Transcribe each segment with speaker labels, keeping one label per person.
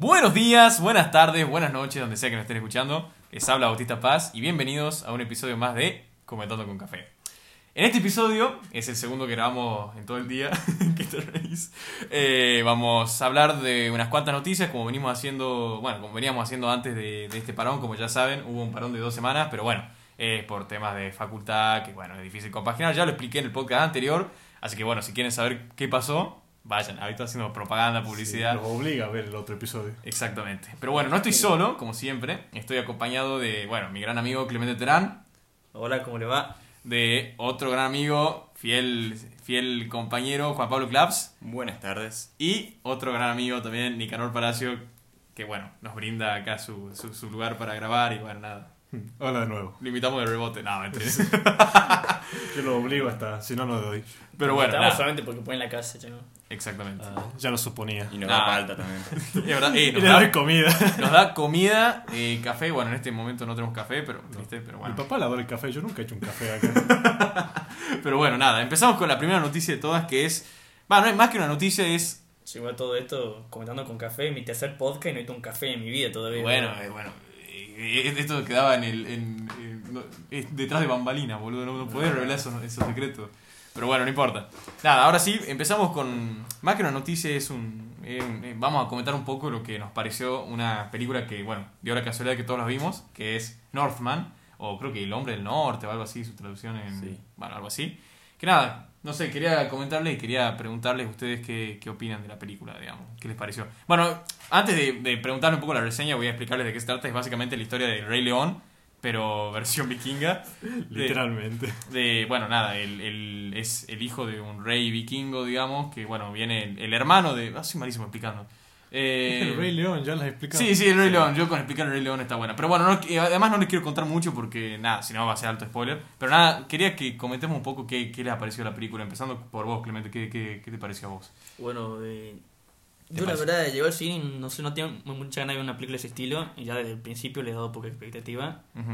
Speaker 1: Buenos días, buenas tardes, buenas noches, donde sea que nos estén escuchando. Les habla Bautista Paz y bienvenidos a un episodio más de Comentando con Café. En este episodio, es el segundo que grabamos en todo el día, que te eh, vamos a hablar de unas cuantas noticias, como venimos haciendo, bueno, como veníamos haciendo antes de, de este parón, como ya saben, hubo un parón de dos semanas, pero bueno, es por temas de facultad, que bueno, es difícil compaginar, ya lo expliqué en el podcast anterior, así que bueno, si quieren saber qué pasó, vayan, ahorita haciendo propaganda, publicidad.
Speaker 2: Nos obliga a ver el otro episodio.
Speaker 1: Exactamente. Pero bueno, no estoy solo, como siempre. Estoy acompañado de, bueno, mi gran amigo Clemente Terán,
Speaker 3: Hola, ¿cómo le va?
Speaker 1: de otro gran amigo, fiel, fiel compañero, Juan Pablo Claps,
Speaker 4: Buenas tardes.
Speaker 1: y otro gran amigo también, Nicanor Palacio, que bueno, nos brinda acá su, su, su lugar para grabar y bueno, nada.
Speaker 2: Hola de nuevo.
Speaker 1: Lo invitamos de rebote, nada, mentira.
Speaker 2: Yo lo obligo hasta, si no, no doy.
Speaker 1: Pero bueno,
Speaker 3: Estamos
Speaker 1: nada.
Speaker 3: solamente porque ponen la casa, chico.
Speaker 1: Exactamente.
Speaker 2: Ya lo suponía.
Speaker 4: Y nos
Speaker 1: Ah.
Speaker 4: da falta también.
Speaker 1: Es verdad, eh,
Speaker 2: Y
Speaker 1: nos,
Speaker 2: le doy
Speaker 1: da,
Speaker 2: comida.
Speaker 1: nos da comida, eh, café, bueno, en este momento no tenemos café, pero, ¿viste? pero bueno.
Speaker 2: Mi papá le adora el café. Yo nunca he hecho un café acá.
Speaker 1: Pero bueno, nada, empezamos con la primera noticia de todas que es. Bueno, no es más que una noticia, es.
Speaker 3: Llegó a todo esto comentando con café, mi tercer podcast y no he hecho un café en mi vida todavía.
Speaker 1: Bueno, eh, bueno. Eh, esto quedaba en el. en- en- no, es detrás de bambalinas, boludo. No, no podés revelar esos, esos secretos. Pero bueno, no importa. Nada, ahora sí, empezamos con. Más que una noticia, es un. eh, eh, vamos a comentar un poco lo que nos pareció una película que, bueno, dio la casualidad que todos la vimos, que es Northman, o creo que El Hombre del Norte, o algo así, su traducción en.
Speaker 4: Sí.
Speaker 1: Bueno, algo así. Que nada, no sé, quería comentarles y quería preguntarles a ustedes qué, qué opinan de la película, digamos, qué les pareció. Bueno, antes de, de preguntarle un poco la reseña, voy a explicarles de qué se trata. Es básicamente la historia del Rey León, pero versión vikinga. De-
Speaker 2: Literalmente.
Speaker 1: de, bueno, nada, el, el- es el hijo de un rey vikingo, digamos, que, bueno, viene el, el hermano de... Ah, soy malísimo explicando. Eh,
Speaker 2: el Rey León, ya les he explicado.
Speaker 1: Sí, sí, el Rey León. Yo con explicar el Rey León está buena. Pero bueno, no- y además no les quiero contar mucho porque, nada, si no va a ser alto spoiler. Pero nada, quería que comentemos un poco qué, qué les ha parecido la película. Empezando por vos, Clemente, ¿qué, qué, qué te pareció a vos?
Speaker 3: Bueno, eh,
Speaker 1: ¿Qué
Speaker 3: yo la verdad llegó al cine y no sé, no tengo mucha ganas de ver una película de ese estilo y ya desde el principio le he dado poca expectativa
Speaker 1: Ujú.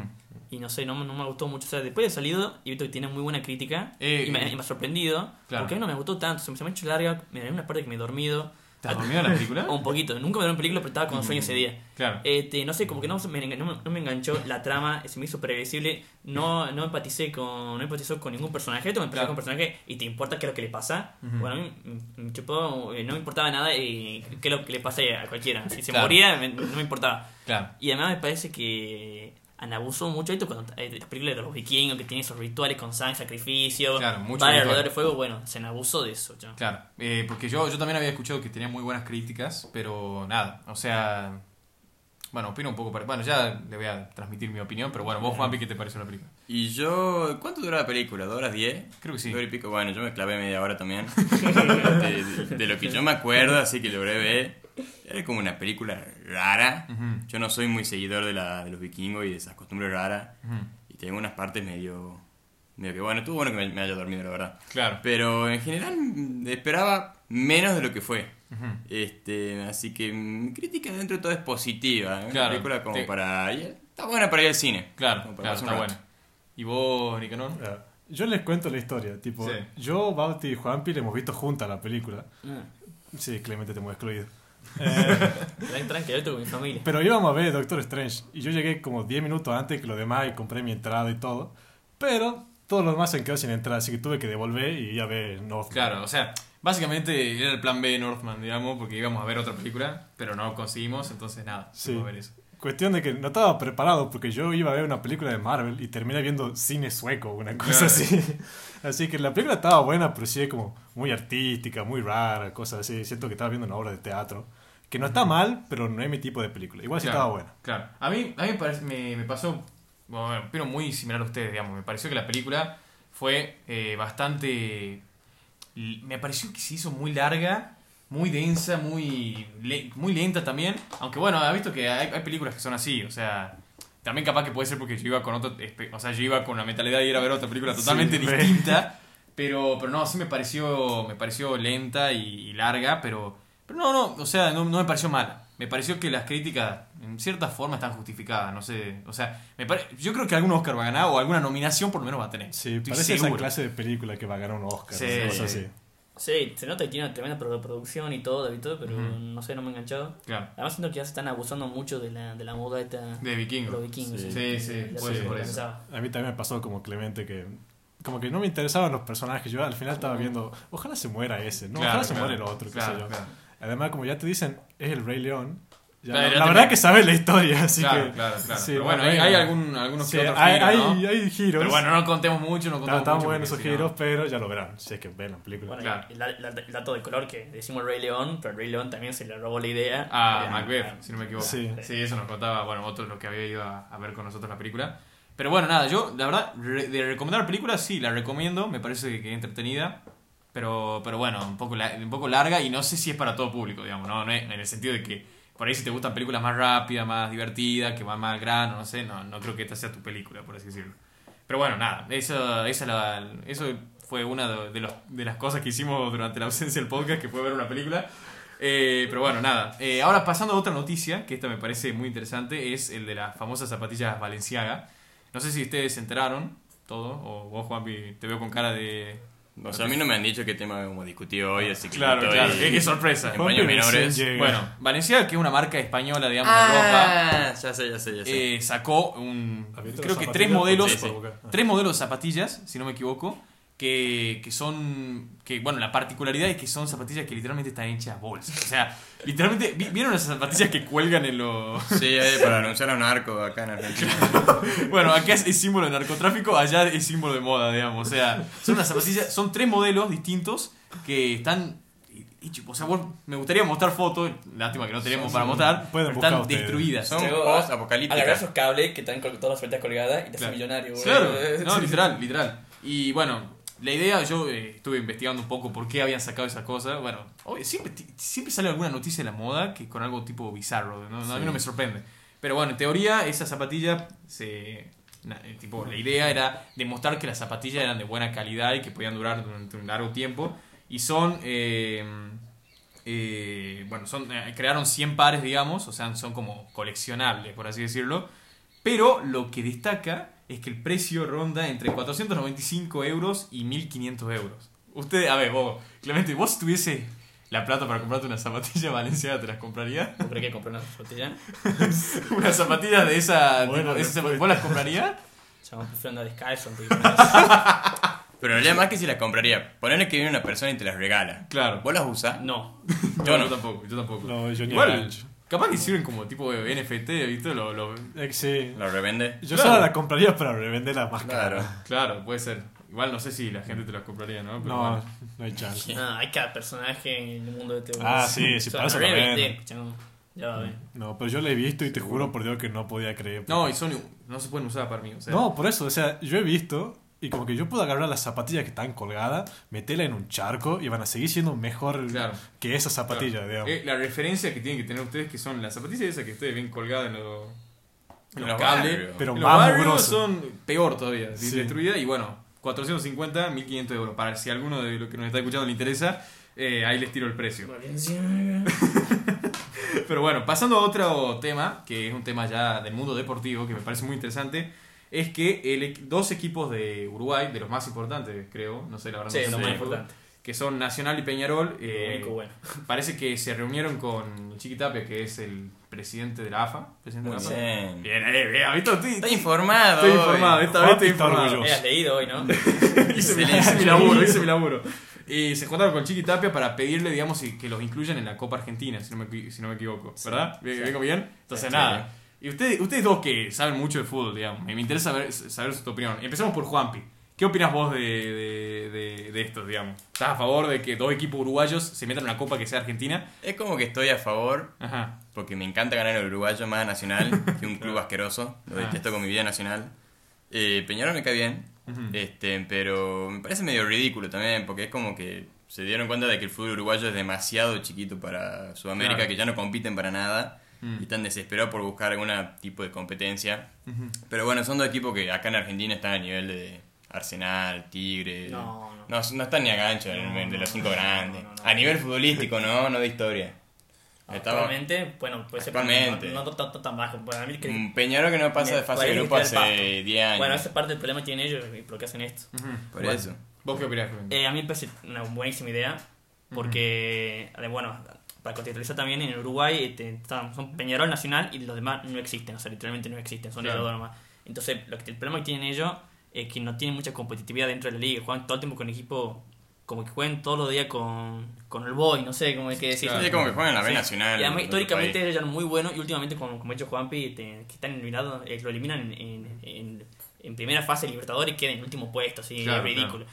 Speaker 3: y no sé, no, me- no me gustó mucho. O sea, después de salido he visto que tiene muy buena crítica
Speaker 1: Eh,
Speaker 3: y, me, y me ha sorprendido
Speaker 1: claro.
Speaker 3: porque a mí no me gustó tanto, se me, se me ha hecho larga, me da una parte que me he dormido.
Speaker 1: ¿Te has dormido en la película?
Speaker 3: Un poquito, nunca me dormí en película pero estaba con sueño ese día.
Speaker 1: Claro.
Speaker 3: Este, no sé, como que no me, no, me- no me enganchó la trama, se me hizo previsible, no, no empaticé con, no empatizó con ningún personaje, tú me empatizó
Speaker 1: Claro.
Speaker 3: con un personaje y te importa qué es lo que le pasa.
Speaker 1: Ujú.
Speaker 3: Bueno, a mí me- me chupó, eh, no me importaba nada y qué es lo que le pasa a cualquiera. Si se
Speaker 1: Claro.
Speaker 3: moría, me- no me importaba.
Speaker 1: Claro.
Speaker 3: Y además me parece que han abusado mucho esto cuando eh, las películas de los vikingos que tienen esos rituales con sangre, sacrificio,
Speaker 1: Claro, mucho
Speaker 3: vale alrededor de fuego, bueno, se han abusó de eso. ya.
Speaker 1: Claro, eh, porque yo, yo también había escuchado que tenía muy buenas críticas, pero nada, o sea, bueno, opino un poco, pare- bueno, ya le voy a transmitir mi opinión, pero bueno, vos Juanpi, ¿qué te pareció la película?
Speaker 4: Y yo. ¿Cuánto dura la película? ¿Dos horas diez?
Speaker 1: Creo que sí.
Speaker 4: Dos horas y pico. Bueno, yo me clavé media hora también. de, de lo que yo me acuerdo, así que logré ver. Era como una película rara. Yo no soy muy seguidor de, la, de los vikingos y de esas costumbres raras. Y tengo unas partes medio. medio que bueno, estuvo bueno que me, me haya dormido, la verdad.
Speaker 1: Claro.
Speaker 4: Pero en general esperaba menos de lo que fue. Este, así que mi crítica dentro de todo es positiva. Es
Speaker 1: Claro,
Speaker 4: una película como
Speaker 1: te-
Speaker 4: para Está buena para ir al cine.
Speaker 1: Claro, claro, está
Speaker 4: rato.
Speaker 1: ¿Y vos, Nicanor?
Speaker 2: Ah, Yo les cuento la historia. Tipo,
Speaker 1: Sí.
Speaker 2: yo, Bauti y Juanpi le hemos visto juntas la película.
Speaker 3: Ah,
Speaker 2: Sí, Clemente te hemos excluido. Eh,
Speaker 3: Tranqui, esto con mi familia.
Speaker 2: pero íbamos a ver Doctor Strange. Y yo llegué como 10 minutos antes que los demás y compré mi entrada y todo. Pero todos los demás se han quedado sin entrada, así que tuve que devolver y ir a ver Northman.
Speaker 1: Claro, o sea, básicamente era el plan B de Northman, digamos, porque íbamos a ver otra película, pero no conseguimos, entonces nada,
Speaker 2: Sí.
Speaker 1: a ver eso.
Speaker 2: Cuestión de que no estaba preparado porque yo iba a ver una película de Marvel y terminé viendo cine sueco, una cosa así. Así que la película estaba buena, pero sí como muy artística, muy rara, cosas así. Siento que estaba viendo una obra de teatro. Que no está mal, pero no es mi tipo de película. Igual sí
Speaker 1: Claro,
Speaker 2: estaba buena.
Speaker 1: Claro. A mí, a mí me, me pasó, bueno, pero muy similar a ustedes, digamos. Me pareció que la película fue eh, bastante... Me pareció que se hizo muy larga, muy densa, muy, le- muy lenta también. Aunque bueno, ha visto que hay, hay películas que son así, o sea... También capaz que puede ser porque yo iba con espe- o sea, yo iba con la mentalidad de ir a ver otra película totalmente
Speaker 2: Sí,
Speaker 1: distinta, pero, pero no, sí me pareció, me pareció lenta y, y larga, pero, pero no, no, o sea, no, no me pareció mala. Me pareció que las críticas, en cierta forma, están justificadas, no sé, o sea, me pare- yo creo que algún Oscar va a ganar o alguna nominación por lo menos va a tener.
Speaker 2: Sí,
Speaker 1: Estoy
Speaker 2: parece
Speaker 1: seguro.
Speaker 2: esa clase de película que va a ganar un Oscar.
Speaker 1: Sí, sí.
Speaker 2: así.
Speaker 3: Sí, se nota que tiene una tremenda pro- producción y todo, y todo pero no sé, no me he enganchado.
Speaker 1: Claro.
Speaker 3: Además siento que ya se están abusando mucho de la, de la moda esta
Speaker 1: De vikingos.
Speaker 3: los vikingos.
Speaker 4: Sí.
Speaker 1: Sí, sí, puede
Speaker 3: se
Speaker 1: ser por eso.
Speaker 2: A mí también me pasó como Clemente que como que no me interesaban los personajes. Yo al final estaba viendo, ojalá se muera ese, no,
Speaker 1: Claro,
Speaker 2: ojalá se
Speaker 1: claro.
Speaker 2: muera el otro, qué sé yo.
Speaker 1: claro.
Speaker 2: Además, como ya te dicen, es el Rey León. Ya
Speaker 1: Claro,
Speaker 2: la verdad que sabes la historia, así
Speaker 1: claro,
Speaker 2: que...
Speaker 1: claro, claro.
Speaker 2: sí,
Speaker 1: Pero bueno, hay, hay algún, algunos
Speaker 2: Sí,
Speaker 1: que otros
Speaker 2: hay,
Speaker 1: giros,
Speaker 2: hay,
Speaker 1: ¿no?
Speaker 2: hay giros.
Speaker 1: Pero bueno, no contemos mucho, no contemos
Speaker 2: están buenos esos
Speaker 1: no-
Speaker 2: giros, pero ya lo verán, si es que ven la película.
Speaker 3: Bueno,
Speaker 1: Claro.
Speaker 3: el, el- el dato de color que decimos Rey León, pero Rey León también se le robó la idea.
Speaker 1: Ah,
Speaker 3: Eh,
Speaker 1: Macbeth,
Speaker 3: ah,
Speaker 1: si no me equivoco.
Speaker 2: Sí.
Speaker 1: Sí. eso nos contaba, bueno, otro de los que había ido a, a ver con nosotros la película. Pero bueno, nada, yo, la verdad, re- de recomendar películas, sí, la recomiendo, me parece que, es entretenida. Pero, pero bueno, un poco, la- un poco larga y no sé si es para todo público, digamos, ¿no? No es- en el sentido de que por ahí si te gustan películas más rápidas, más divertidas, que van más al grano, no sé, no, no creo que esta sea tu película, por así decirlo. Pero bueno, nada, eso, esa la- eso fue una de, los- de las cosas que hicimos durante la ausencia del podcast, que fue ver una película. Eh, pero bueno, nada. Eh, ahora pasando a otra noticia, que esta me parece muy interesante, es el de las famosas zapatillas Valenciaga. No sé si ustedes se enteraron todo, o vos, Juanpi, te veo con cara de...
Speaker 4: O sea, a mí no me han dicho qué tema hemos discutido hoy, así que
Speaker 1: Claro, claro, qué, qué sorpresa.
Speaker 4: en paños menores.
Speaker 1: Bueno, Valenciaga, que es una marca española, digamos, de ropa,
Speaker 4: Ah, ya sé, ya sé, ya sé.
Speaker 1: eh, sacó un...
Speaker 2: ¿Has visto
Speaker 1: Creo que tres modelos,
Speaker 4: Sí, sí.
Speaker 1: tres modelos de zapatillas, si no me equivoco, que, que son, que bueno, la particularidad es que son zapatillas que literalmente están hechas a bolsa. O sea, literalmente, ¿vi- ¿vieron esas zapatillas que cuelgan en los...
Speaker 4: Sí, eh, para anunciar a un arco acá en Argentina.
Speaker 1: Bueno, acá es, es símbolo de narcotráfico, allá es símbolo de moda, digamos. O sea, son unas zapatillas, son tres modelos distintos que están... O sea, vos- me gustaría mostrar fotos, lástima que no tenemos para mostrar, pero están
Speaker 2: ustedes.
Speaker 1: destruidas.
Speaker 4: Son post
Speaker 3: a- Agarrar
Speaker 4: apocalípticas.
Speaker 3: esos cables que están con todas las sueltas colgadas y te
Speaker 1: Claro.
Speaker 3: millonario, güey.
Speaker 1: Claro, no, literal, literal. Y bueno, la idea, yo eh, estuve investigando un poco por qué habían sacado esas cosas. Bueno, obvio, siempre, ti- siempre sale alguna noticia de la moda que con algo tipo bizarro, A mí no me sorprende. Pero bueno, en teoría, esas zapatillas se. na- eh, tipo, la idea era demostrar que las zapatillas eran de buena calidad y que podían durar durante un largo tiempo. Y son. eh, eh, bueno, son, eh, crearon 100 pares, digamos, o sea, son como coleccionables, por así decirlo. Pero lo que destaca es que el precio ronda entre 495 euros y 1500 euros. Usted, a ver, vos, Clemente, vos si tuviese la plata para comprarte una zapatilla valenciana, ¿te las comprarías?
Speaker 3: ¿No crees que compré una zapatilla?
Speaker 1: ¿Unas zapatillas de esa,
Speaker 2: Buena
Speaker 1: tipo, esa-. ¿Vos las comprarías?
Speaker 3: Vamos prefiero andar descalzo. antes
Speaker 4: Pero en realidad más que si las compraría. Ponerle que viene una persona y te las regala.
Speaker 1: Claro.
Speaker 4: ¿Vos las
Speaker 3: que- No.
Speaker 4: Yo no.
Speaker 1: yo tampoco, yo tampoco.
Speaker 2: No, yo ni
Speaker 1: Igual. Capaz que sirven como tipo de NFT, ¿viste? Lo, lo-
Speaker 2: Eh, sí.
Speaker 4: ¿Las revende?
Speaker 2: Yo
Speaker 1: Claro.
Speaker 2: solo la compraría para revenderla más
Speaker 4: Claro.
Speaker 2: cara.
Speaker 1: Claro, puede ser. Igual no sé si la gente te las compraría, ¿no? Pero
Speaker 2: No,
Speaker 1: bueno.
Speaker 2: no hay chance.
Speaker 3: No, hay cada personaje en el mundo de este
Speaker 2: Ah, sí, sí, para eso lo venden.
Speaker 3: Ya va a ver.
Speaker 2: No, pero yo la he visto y te juro por Dios que no podía creer.
Speaker 1: No, y son, no se pueden usar para mí. O sea,
Speaker 2: No, por eso, o sea, yo he visto y como que yo puedo agarrar las zapatillas que están colgadas, meterla en un charco y van a seguir siendo mejor
Speaker 1: Claro.
Speaker 2: que esas zapatillas,
Speaker 1: Claro.
Speaker 2: digamos.
Speaker 1: Eh, la referencia que tienen que tener ustedes que son las zapatillas esas que ustedes ven colgadas en los, en los
Speaker 4: los
Speaker 1: cables.
Speaker 2: Pero más
Speaker 1: los
Speaker 2: mugrosas.
Speaker 1: son peor todavía, ¿sí?
Speaker 2: Sí.
Speaker 1: destruidas. Y bueno, 450, 1500 euros. Para si a alguno de los que nos está escuchando le interesa, eh, ahí les tiro el precio. Pero bueno, pasando a otro tema, que es un tema ya del mundo deportivo, que me parece muy interesante, es que el, dos equipos de Uruguay, de los más importantes, creo, no sé la verdad,
Speaker 3: Sí,
Speaker 1: no
Speaker 3: más
Speaker 1: que son Nacional y Peñarol, eh,
Speaker 3: único bueno.
Speaker 1: parece que se reunieron con Chiqui Tapia, que es el presidente de la AFA. Presidente
Speaker 4: Muy
Speaker 1: de la AFA.
Speaker 4: bien.
Speaker 1: Bien, eh, bien, ¿has visto? Estoy,
Speaker 4: Está informado.
Speaker 1: estoy informado, esta vez estoy informado.
Speaker 3: Eh, has leído hoy, ¿no?
Speaker 1: hice, mi, hice mi laburo, hice mi laburo. Y se juntaron con Chiqui Tapia para pedirle, digamos, que los incluyan en la Copa Argentina, si no me, si no me equivoco. ¿Verdad? ¿Ve- ¿Vengo bien? Entonces,
Speaker 4: Sí.
Speaker 1: nada. Y ustedes, ustedes dos que saben mucho de fútbol, digamos, me interesa ver- saber su opinión. Empecemos por Juanpi. ¿Qué opinas vos de, de, de, de esto, digamos? ¿Estás a favor de que dos equipos uruguayos se metan en una copa que sea argentina?
Speaker 4: Es como que estoy a favor,
Speaker 1: Ajá.
Speaker 4: porque me encanta ganar el uruguayo más nacional que un club asqueroso. Lo
Speaker 1: Ah.
Speaker 4: detesto con mi vida nacional. Eh, Peñarol me cae bien, este, pero me parece medio ridículo también, porque es como que se dieron cuenta de que el fútbol uruguayo es demasiado chiquito para Sudamérica,
Speaker 1: Claro.
Speaker 4: que ya no compiten para nada.
Speaker 1: Mm.
Speaker 4: Y están desesperados por buscar algún tipo de competencia. Pero bueno, son dos equipos que acá en Argentina están a nivel de Arsenal, Tigre.
Speaker 3: No, no.
Speaker 4: No, no están ni a gancho en el-
Speaker 3: No,
Speaker 4: de los cinco grandes.
Speaker 3: no, no, no.
Speaker 4: A nivel futbolístico, no, no de historia. Estaba
Speaker 3: Actualmente, bueno, puede ser
Speaker 4: Actualmente.
Speaker 3: no, no tanto tan bajo. Mí que
Speaker 4: un Peñarol que no pasa de fase de grupo hace
Speaker 3: pasto.
Speaker 4: 10 años.
Speaker 3: Bueno, esa parte del problema que tienen ellos y por qué hacen esto.
Speaker 4: Por
Speaker 1: Bueno.
Speaker 4: eso.
Speaker 1: ¿Vos qué opinás?
Speaker 3: Eh, a mí me parece una buenísima idea, porque, eh, bueno, para contextualizar también, en Uruguay este, están- son Peñarol Nacional y los demás no existen, o sea, literalmente no existen, son
Speaker 1: Claro.
Speaker 3: dos nomás. Entonces, lo que, el problema que tienen ellos es que no tienen mucha competitividad dentro de la liga, juegan todo el tiempo con equipo, como que juegan todos los días con, con el boy, no sé cómo hay que decir.
Speaker 1: Claro.
Speaker 4: Sí, como que juegan en la B
Speaker 3: Sí.
Speaker 4: Nacional.
Speaker 3: Y además, históricamente ellos eran muy buenos y últimamente, como, como ha hecho Juanpi, este, que están eliminados, eh, lo eliminan en, en, en- en primera fase de Libertadores y quedan en el último puesto, así,
Speaker 1: Claro,
Speaker 3: es ridículo.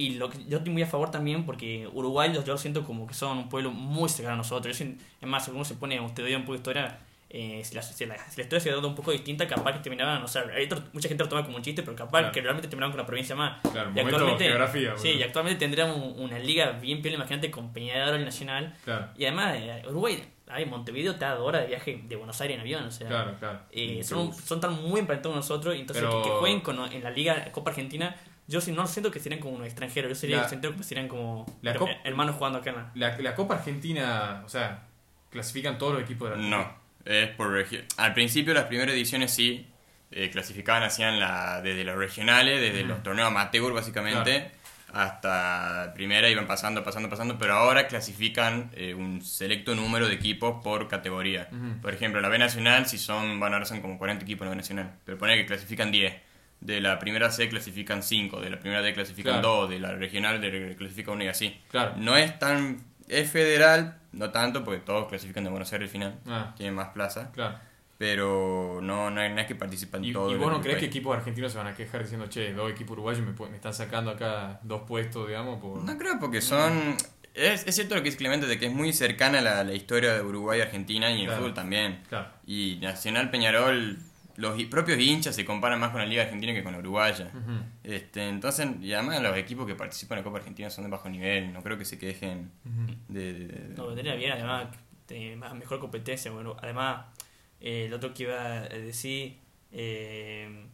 Speaker 3: Y lo que, yo estoy muy a favor también porque Uruguay yo, lo siento como que son un pueblo muy cercano a nosotros. Yo es más, si uno se pone, usted dio un poco de historia, eh, si, la, si, la, si la historia se ha dado un poco distinta, capaz que terminaban, o sea, hay otro- mucha gente lo toma como un chiste, pero capaz
Speaker 1: Claro.
Speaker 3: que realmente terminaban con una provincia más.
Speaker 1: Claro,
Speaker 3: Y
Speaker 1: momento geografía,
Speaker 3: Sí, y actualmente tendríamos una liga bien piel, imagínate, con Peñarol Nacional.
Speaker 1: Claro,
Speaker 3: Y además, eh, Uruguay, ay, Montevideo te da dos horas de viaje de Buenos Aires en avión, o sea.
Speaker 1: claro, claro.
Speaker 3: eh, son, son tan muy emparentados nosotros, entonces
Speaker 1: Pero-
Speaker 3: que, que jueguen con, en la Liga Copa Argentina, yo sí no siento que serían como unos extranjeros, yo sería
Speaker 1: La-
Speaker 3: siento que serían como
Speaker 1: la
Speaker 3: hermanos jugando acá en la.
Speaker 1: La, la Copa Argentina, o sea, clasifican todos los equipos de la
Speaker 4: No, es por región. Al principio, las primeras ediciones sí, eh, clasificaban, hacían la, desde los regionales, desde los torneos amateur básicamente, hasta primera iban pasando, pasando, pasando, pero ahora clasifican eh, un selecto número de equipos por categoría. Por ejemplo, la B Nacional, si son, van ahora son como 40 equipos en la B Nacional, pero poner que clasifican 10. De la primera C clasifican 5, de la primera D clasifican
Speaker 1: Claro.
Speaker 4: 2, de la regional de, clasifica 1 y así.
Speaker 1: Claro.
Speaker 4: No es tan... Es federal, no tanto, porque todos clasifican de Buenos Aires al final.
Speaker 1: Ah.
Speaker 4: Tienen más plaza.
Speaker 1: Claro.
Speaker 4: Pero no, no, es- que participan
Speaker 1: ¿Y,
Speaker 4: todos.
Speaker 1: y vos no crees que equipos argentinos se van a quejar diciendo, che, dos equipos uruguayos me, me están sacando acá dos puestos, digamos? Por...
Speaker 4: No creo, porque son... Es, es cierto lo que dice Clemente, de que es muy cercana la, la historia de Uruguay y Argentina y en
Speaker 1: Claro.
Speaker 4: fútbol también.
Speaker 1: Claro.
Speaker 4: Y Nacional Peñarol, los propios hinchas se comparan más con la Liga Argentina que con la Uruguaya. Este Entonces, y además los equipos que participan en la Copa Argentina son de bajo nivel, no creo que se quejen de... de- de-
Speaker 3: No, vendría bien, además, de más, mejor competencia. Bueno, además, eh, el otro que iba a decir eh,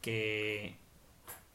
Speaker 3: que.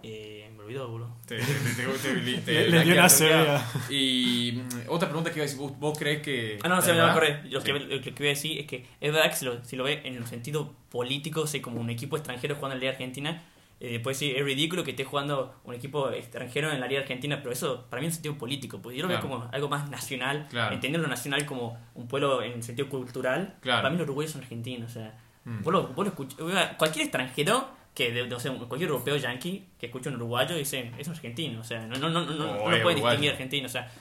Speaker 3: Eh, me olvidó, boludo.
Speaker 1: Te, te, te, te- te-
Speaker 2: Le,
Speaker 1: te-
Speaker 2: le dio una severa.
Speaker 1: Y mm, otra pregunta que iba a decir, ¿vos, crees que...
Speaker 3: Ah, no, no, se me
Speaker 1: ¿verdad?
Speaker 3: acordé. Lo, que, lo que voy a decir es que es verdad que si lo, si lo ve en el sentido político, sé como un equipo extranjero jugando en la Liga Argentina, eh, puede decir, es ridículo que esté jugando un equipo extranjero en la Liga Argentina, pero eso para mí es un sentido político, pues yo lo
Speaker 1: Claro.
Speaker 3: veo como algo más nacional,
Speaker 1: Claro.
Speaker 3: entendiendo lo nacional como un pueblo en sentido cultural.
Speaker 1: Claro.
Speaker 3: Para mí los uruguayos son argentinos, o sea,
Speaker 1: Mm.
Speaker 3: vos lo, vos lo escuch- oiga, cualquier extranjero que, de- no sé, cualquier europeo yankee que escuche un uruguayo dice, es un argentino, o sea, no, no, no, no, no,
Speaker 1: O
Speaker 3: no puede distinguir argentino, o sea,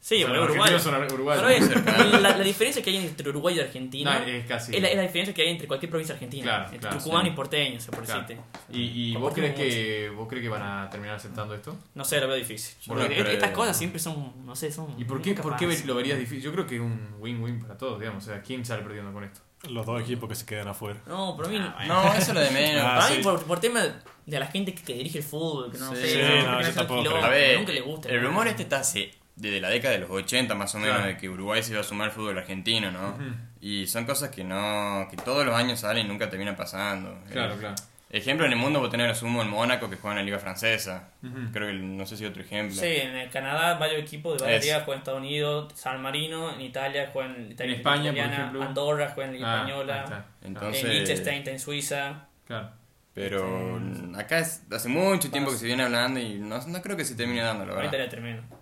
Speaker 3: sí,
Speaker 1: O sea,
Speaker 3: uruguayo.
Speaker 1: son uruguayos.
Speaker 3: Pero la, la diferencia que hay entre Uruguay y Argentina
Speaker 1: No, es casi-
Speaker 3: es, la, es la diferencia que hay entre cualquier provincia argentina.
Speaker 1: Claro,
Speaker 3: entre
Speaker 1: claro,
Speaker 3: Tucumán
Speaker 4: sí.
Speaker 3: y porteño, o sea, por
Speaker 1: Claro. ¿Y, y vos crees que vos crees que van a terminar aceptando esto?
Speaker 3: No sé, lo veo difícil. Porque
Speaker 4: pero-
Speaker 3: estas cosas siempre son, no sé, son...
Speaker 1: ¿Y por qué, por qué lo verías difícil? Yo creo que es un win-win para todos, digamos. O sea, ¿quién sale perdiendo con esto?
Speaker 2: Los dos equipos que se quedan afuera.
Speaker 3: No, pero a mí...
Speaker 4: No, eso es lo de menos.
Speaker 2: Ah,
Speaker 3: para mí,
Speaker 2: sí.
Speaker 3: por, por tema de la gente que, que dirige el fútbol, que no,
Speaker 4: Sí,
Speaker 3: sé,
Speaker 2: no,
Speaker 3: quiere
Speaker 2: yo tampoco
Speaker 4: A ver,
Speaker 3: nunca le gusta.
Speaker 4: el
Speaker 3: ¿no?
Speaker 4: rumor este está hace, desde la década de los 80 más o menos
Speaker 1: Claro.
Speaker 4: de que Uruguay se iba a sumar al fútbol argentino, ¿no? Y son cosas que no que todos los años salen y nunca terminan pasando.
Speaker 1: Claro,
Speaker 4: Eh,
Speaker 1: claro.
Speaker 4: Ejemplo en el mundo vos tenés a Sumo en Mónaco que juega en la liga francesa. Creo que no sé si otro ejemplo.
Speaker 3: Sí, en el Canadá varios equipos de varias
Speaker 4: Es.
Speaker 3: ligas juegan en Estados Unidos, San Marino, en Italia juegan en Italia
Speaker 1: En España, por ejemplo.
Speaker 3: Andorra juegan en Liga
Speaker 1: Ah,
Speaker 3: Española.
Speaker 4: Entonces-
Speaker 3: en Liechtenstein está en Suiza.
Speaker 1: Claro.
Speaker 4: Pero acá es, hace mucho tiempo que se viene hablando y no, no creo que se termine dando, la
Speaker 3: Ahorita
Speaker 4: verdad.
Speaker 3: era tremendo.
Speaker 2: Mm.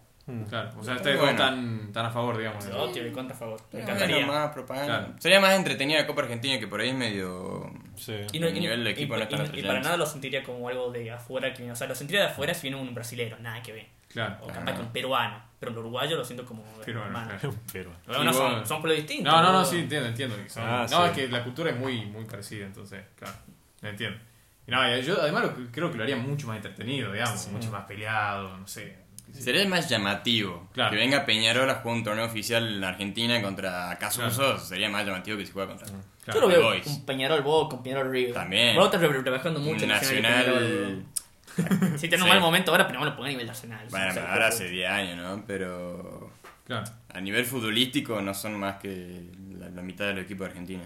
Speaker 1: Claro. O sea, ustedes
Speaker 4: bueno.
Speaker 1: están, tan a favor, digamos.
Speaker 3: Yo tiro el contra a favor. Me
Speaker 4: Pero
Speaker 3: encantaría.
Speaker 4: bueno, más propaganda.
Speaker 1: Claro.
Speaker 4: Sería más entretenida la Copa Argentina que por ahí es medio...
Speaker 2: Sí.
Speaker 3: Y, no-
Speaker 4: El
Speaker 3: y-
Speaker 4: nivel de equipo
Speaker 3: y-
Speaker 4: no tan
Speaker 3: y- para nada lo sentiría como algo de afuera. Que, o sea, lo sentiría de afuera si viene un brasilero, nada que ver.
Speaker 1: Claro.
Speaker 3: O capaz que un peruano. Pero el uruguayo lo siento como.
Speaker 1: Peruano,
Speaker 3: hermano.
Speaker 1: claro.
Speaker 3: Bueno, son, son pueblos distintos.
Speaker 1: No, no, no, sí, entiendo, entiendo. que son-
Speaker 2: Ah,
Speaker 1: no,
Speaker 2: sí.
Speaker 1: es que la cultura es muy, muy parecida, entonces, claro, entiendo. Y no, yo además lo, que- creo que lo haría mucho más entretenido, digamos, mucho más peleado, no sé.
Speaker 4: Sería más llamativo.
Speaker 1: Claro.
Speaker 4: Que venga Peñarol a jugar un torneo oficial en Argentina contra Casuso sería más llamativo que si juega contra
Speaker 1: Claro.
Speaker 3: Yo lo veo
Speaker 4: Boys.
Speaker 3: un Peñarol Boca, un Peñarol River.
Speaker 4: También.
Speaker 3: Vos estás rebajando mucho
Speaker 4: un
Speaker 3: el Nacional.
Speaker 4: Nacional.
Speaker 3: Peñarol. Sí, tiene un
Speaker 4: Sí.
Speaker 3: mal momento ahora, pero no lo ponga a nivel nacional.
Speaker 4: Bueno,
Speaker 3: O sea,
Speaker 4: ahora hace 10 años, ¿no? Pero
Speaker 1: Claro.
Speaker 4: a nivel futbolístico no son más que la, la mitad del equipo de Argentina.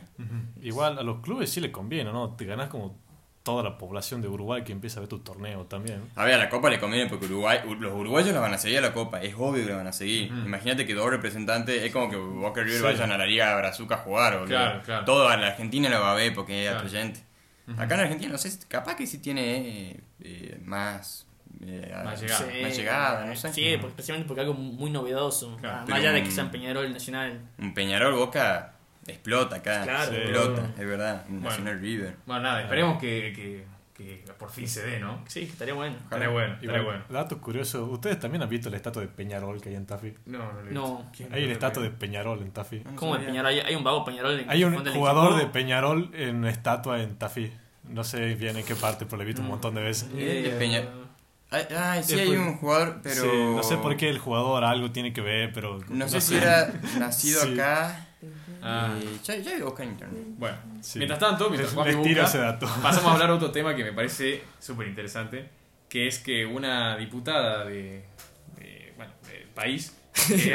Speaker 2: Igual a los clubes sí les conviene, ¿no? Te ganás como toda la población de Uruguay que empieza a ver tu torneo también.
Speaker 4: A ver, a la Copa le conviene porque Uruguay, u- los uruguayos la van a seguir a la Copa. Es obvio que la van a seguir. Imagínate que dos representantes, es como que Boca y River
Speaker 2: Sí.
Speaker 4: vayan a la Liga de Brazuca a jugar. boludo.
Speaker 1: Claro, claro.
Speaker 4: Todo a la Argentina lo va a ver porque es
Speaker 1: Claro.
Speaker 4: atrayente. Acá en Argentina, no sé, capaz que sí tiene eh, eh, más eh,
Speaker 1: Más llegada.
Speaker 3: Sí,
Speaker 4: más llegada, no sé.
Speaker 3: Sí, porque- especialmente porque algo muy novedoso.
Speaker 1: Claro,
Speaker 3: más allá de
Speaker 4: un-
Speaker 3: que sea en Peñarol Nacional.
Speaker 4: Un Peñarol Boca explota acá.
Speaker 3: Claro.
Speaker 4: explota, es verdad. Un
Speaker 1: Bueno.
Speaker 4: River.
Speaker 1: Bueno, nada, esperemos que, que, que por fin se dé, ¿no?
Speaker 3: Sí, estaría bueno.
Speaker 1: Estaría bueno, estaría bueno.
Speaker 2: dato curioso, ¿ustedes también han visto la estatua de Peñarol que hay en Tafí?
Speaker 1: No, no, lo he
Speaker 3: No.
Speaker 1: visto. ¿Quién
Speaker 2: Hay
Speaker 1: no
Speaker 2: una estatua de? Peñarol en Tafí.
Speaker 3: ¿Cómo en Peñarol? Hay, un vago Peñarol en
Speaker 2: Hay un jugador de. Peñarol en una estatua en Tafí. No sé bien en qué parte, pero lo he visto un montón de veces.
Speaker 4: Eh, de Peña- Ay, ay, sí, hay un jugador, pero.
Speaker 2: Sí, no sé por qué el jugador algo tiene que ver, pero...
Speaker 4: No sé si era nacido
Speaker 2: Sí.
Speaker 4: acá.
Speaker 1: Ah,
Speaker 4: Eh, ya, ya voy a buscar en internet.
Speaker 1: bueno.
Speaker 2: Sí.
Speaker 1: Mientras tanto, mientras
Speaker 2: Les-
Speaker 1: Juan
Speaker 2: les
Speaker 1: busca,
Speaker 2: tiro ese dato.
Speaker 1: pasamos a hablar de otro tema que me parece súper interesante, que es que una diputada de, de, bueno, del país, eh,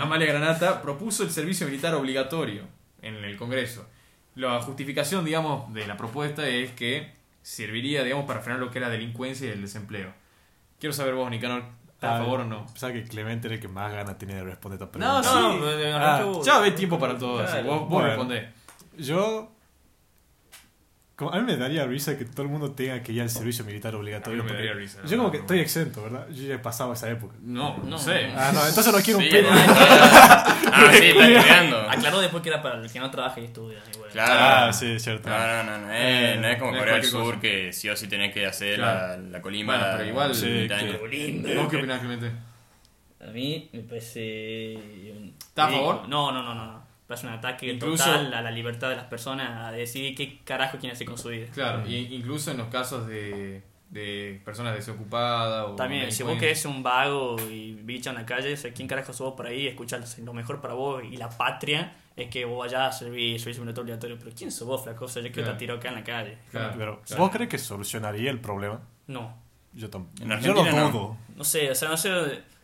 Speaker 1: Amalia Granata, propuso el servicio militar obligatorio en el Congreso. La justificación, digamos, de la propuesta es que serviría, digamos, para frenar lo que es la delincuencia y el desempleo. Quiero saber vos, Nicanor, ¿estás a
Speaker 2: Ah,
Speaker 1: favor o no?
Speaker 2: O sea que Clemente era el que más ganas tiene de responder esta
Speaker 1: No,
Speaker 2: pregunta.
Speaker 1: sí.
Speaker 3: No, no, de-
Speaker 2: Ah,
Speaker 3: arranque-
Speaker 1: Ya haber tiempo para todo, así,
Speaker 3: Claro.
Speaker 1: vos, vos
Speaker 2: Bueno.
Speaker 1: respondés.
Speaker 2: Yo... como- a mí me daría risa que todo el mundo tenga que ir al servicio militar obligatorio.
Speaker 1: A mí me
Speaker 2: porque
Speaker 1: daría risa,
Speaker 2: Yo como que
Speaker 1: no.
Speaker 2: estoy exento, ¿verdad? Yo ya he pasado esa época.
Speaker 1: No, no, sé.
Speaker 2: Ah, no, entonces no quiero un
Speaker 4: Sí,
Speaker 2: pelo.
Speaker 4: ah, sí, está estudiando.
Speaker 3: Aclaró después que era para el que no trabaja y estudia. y bueno.
Speaker 4: Claro.
Speaker 2: Ah, sí, cierto.
Speaker 4: No, no, no, no, es, no es como
Speaker 1: es
Speaker 4: Corea del Sur
Speaker 1: cosa.
Speaker 4: que sí o sí tenés que hacer
Speaker 1: Claro.
Speaker 4: la, la colimba.
Speaker 1: Bueno, pero igual-
Speaker 2: Sí,
Speaker 4: 20
Speaker 2: que-.
Speaker 1: ¿Vos qué opinás, Clemente?
Speaker 3: A mí me parece.
Speaker 1: ¿Estás a
Speaker 3: Sí,
Speaker 1: favor?
Speaker 3: No, no, no, no. Parece un ataque
Speaker 1: Incluso-
Speaker 3: total a la libertad de las personas a decidir qué carajo quieren hacer con su vida.
Speaker 1: Claro, y incluso en los casos de, de personas desocupadas o
Speaker 3: También, si vos querés un vago y bicha en la calle, o sea, ¿quién carajo sos vos por ahí? Escucha lo mejor para vos y la patria es que vos vayas a servir servicio militar obligatorio. Pero ¿quién sos vos, flaco? O sea, yo quiero
Speaker 1: Claro.
Speaker 3: tirado acá en la calle.
Speaker 1: Claro,
Speaker 2: Pero,
Speaker 1: claro.
Speaker 2: ¿vos crees que solucionaría el problema?
Speaker 3: No.
Speaker 2: Yo tampoco. Yo lo
Speaker 4: Argentina no.
Speaker 2: dudo.
Speaker 3: No sé, o sea, no sé.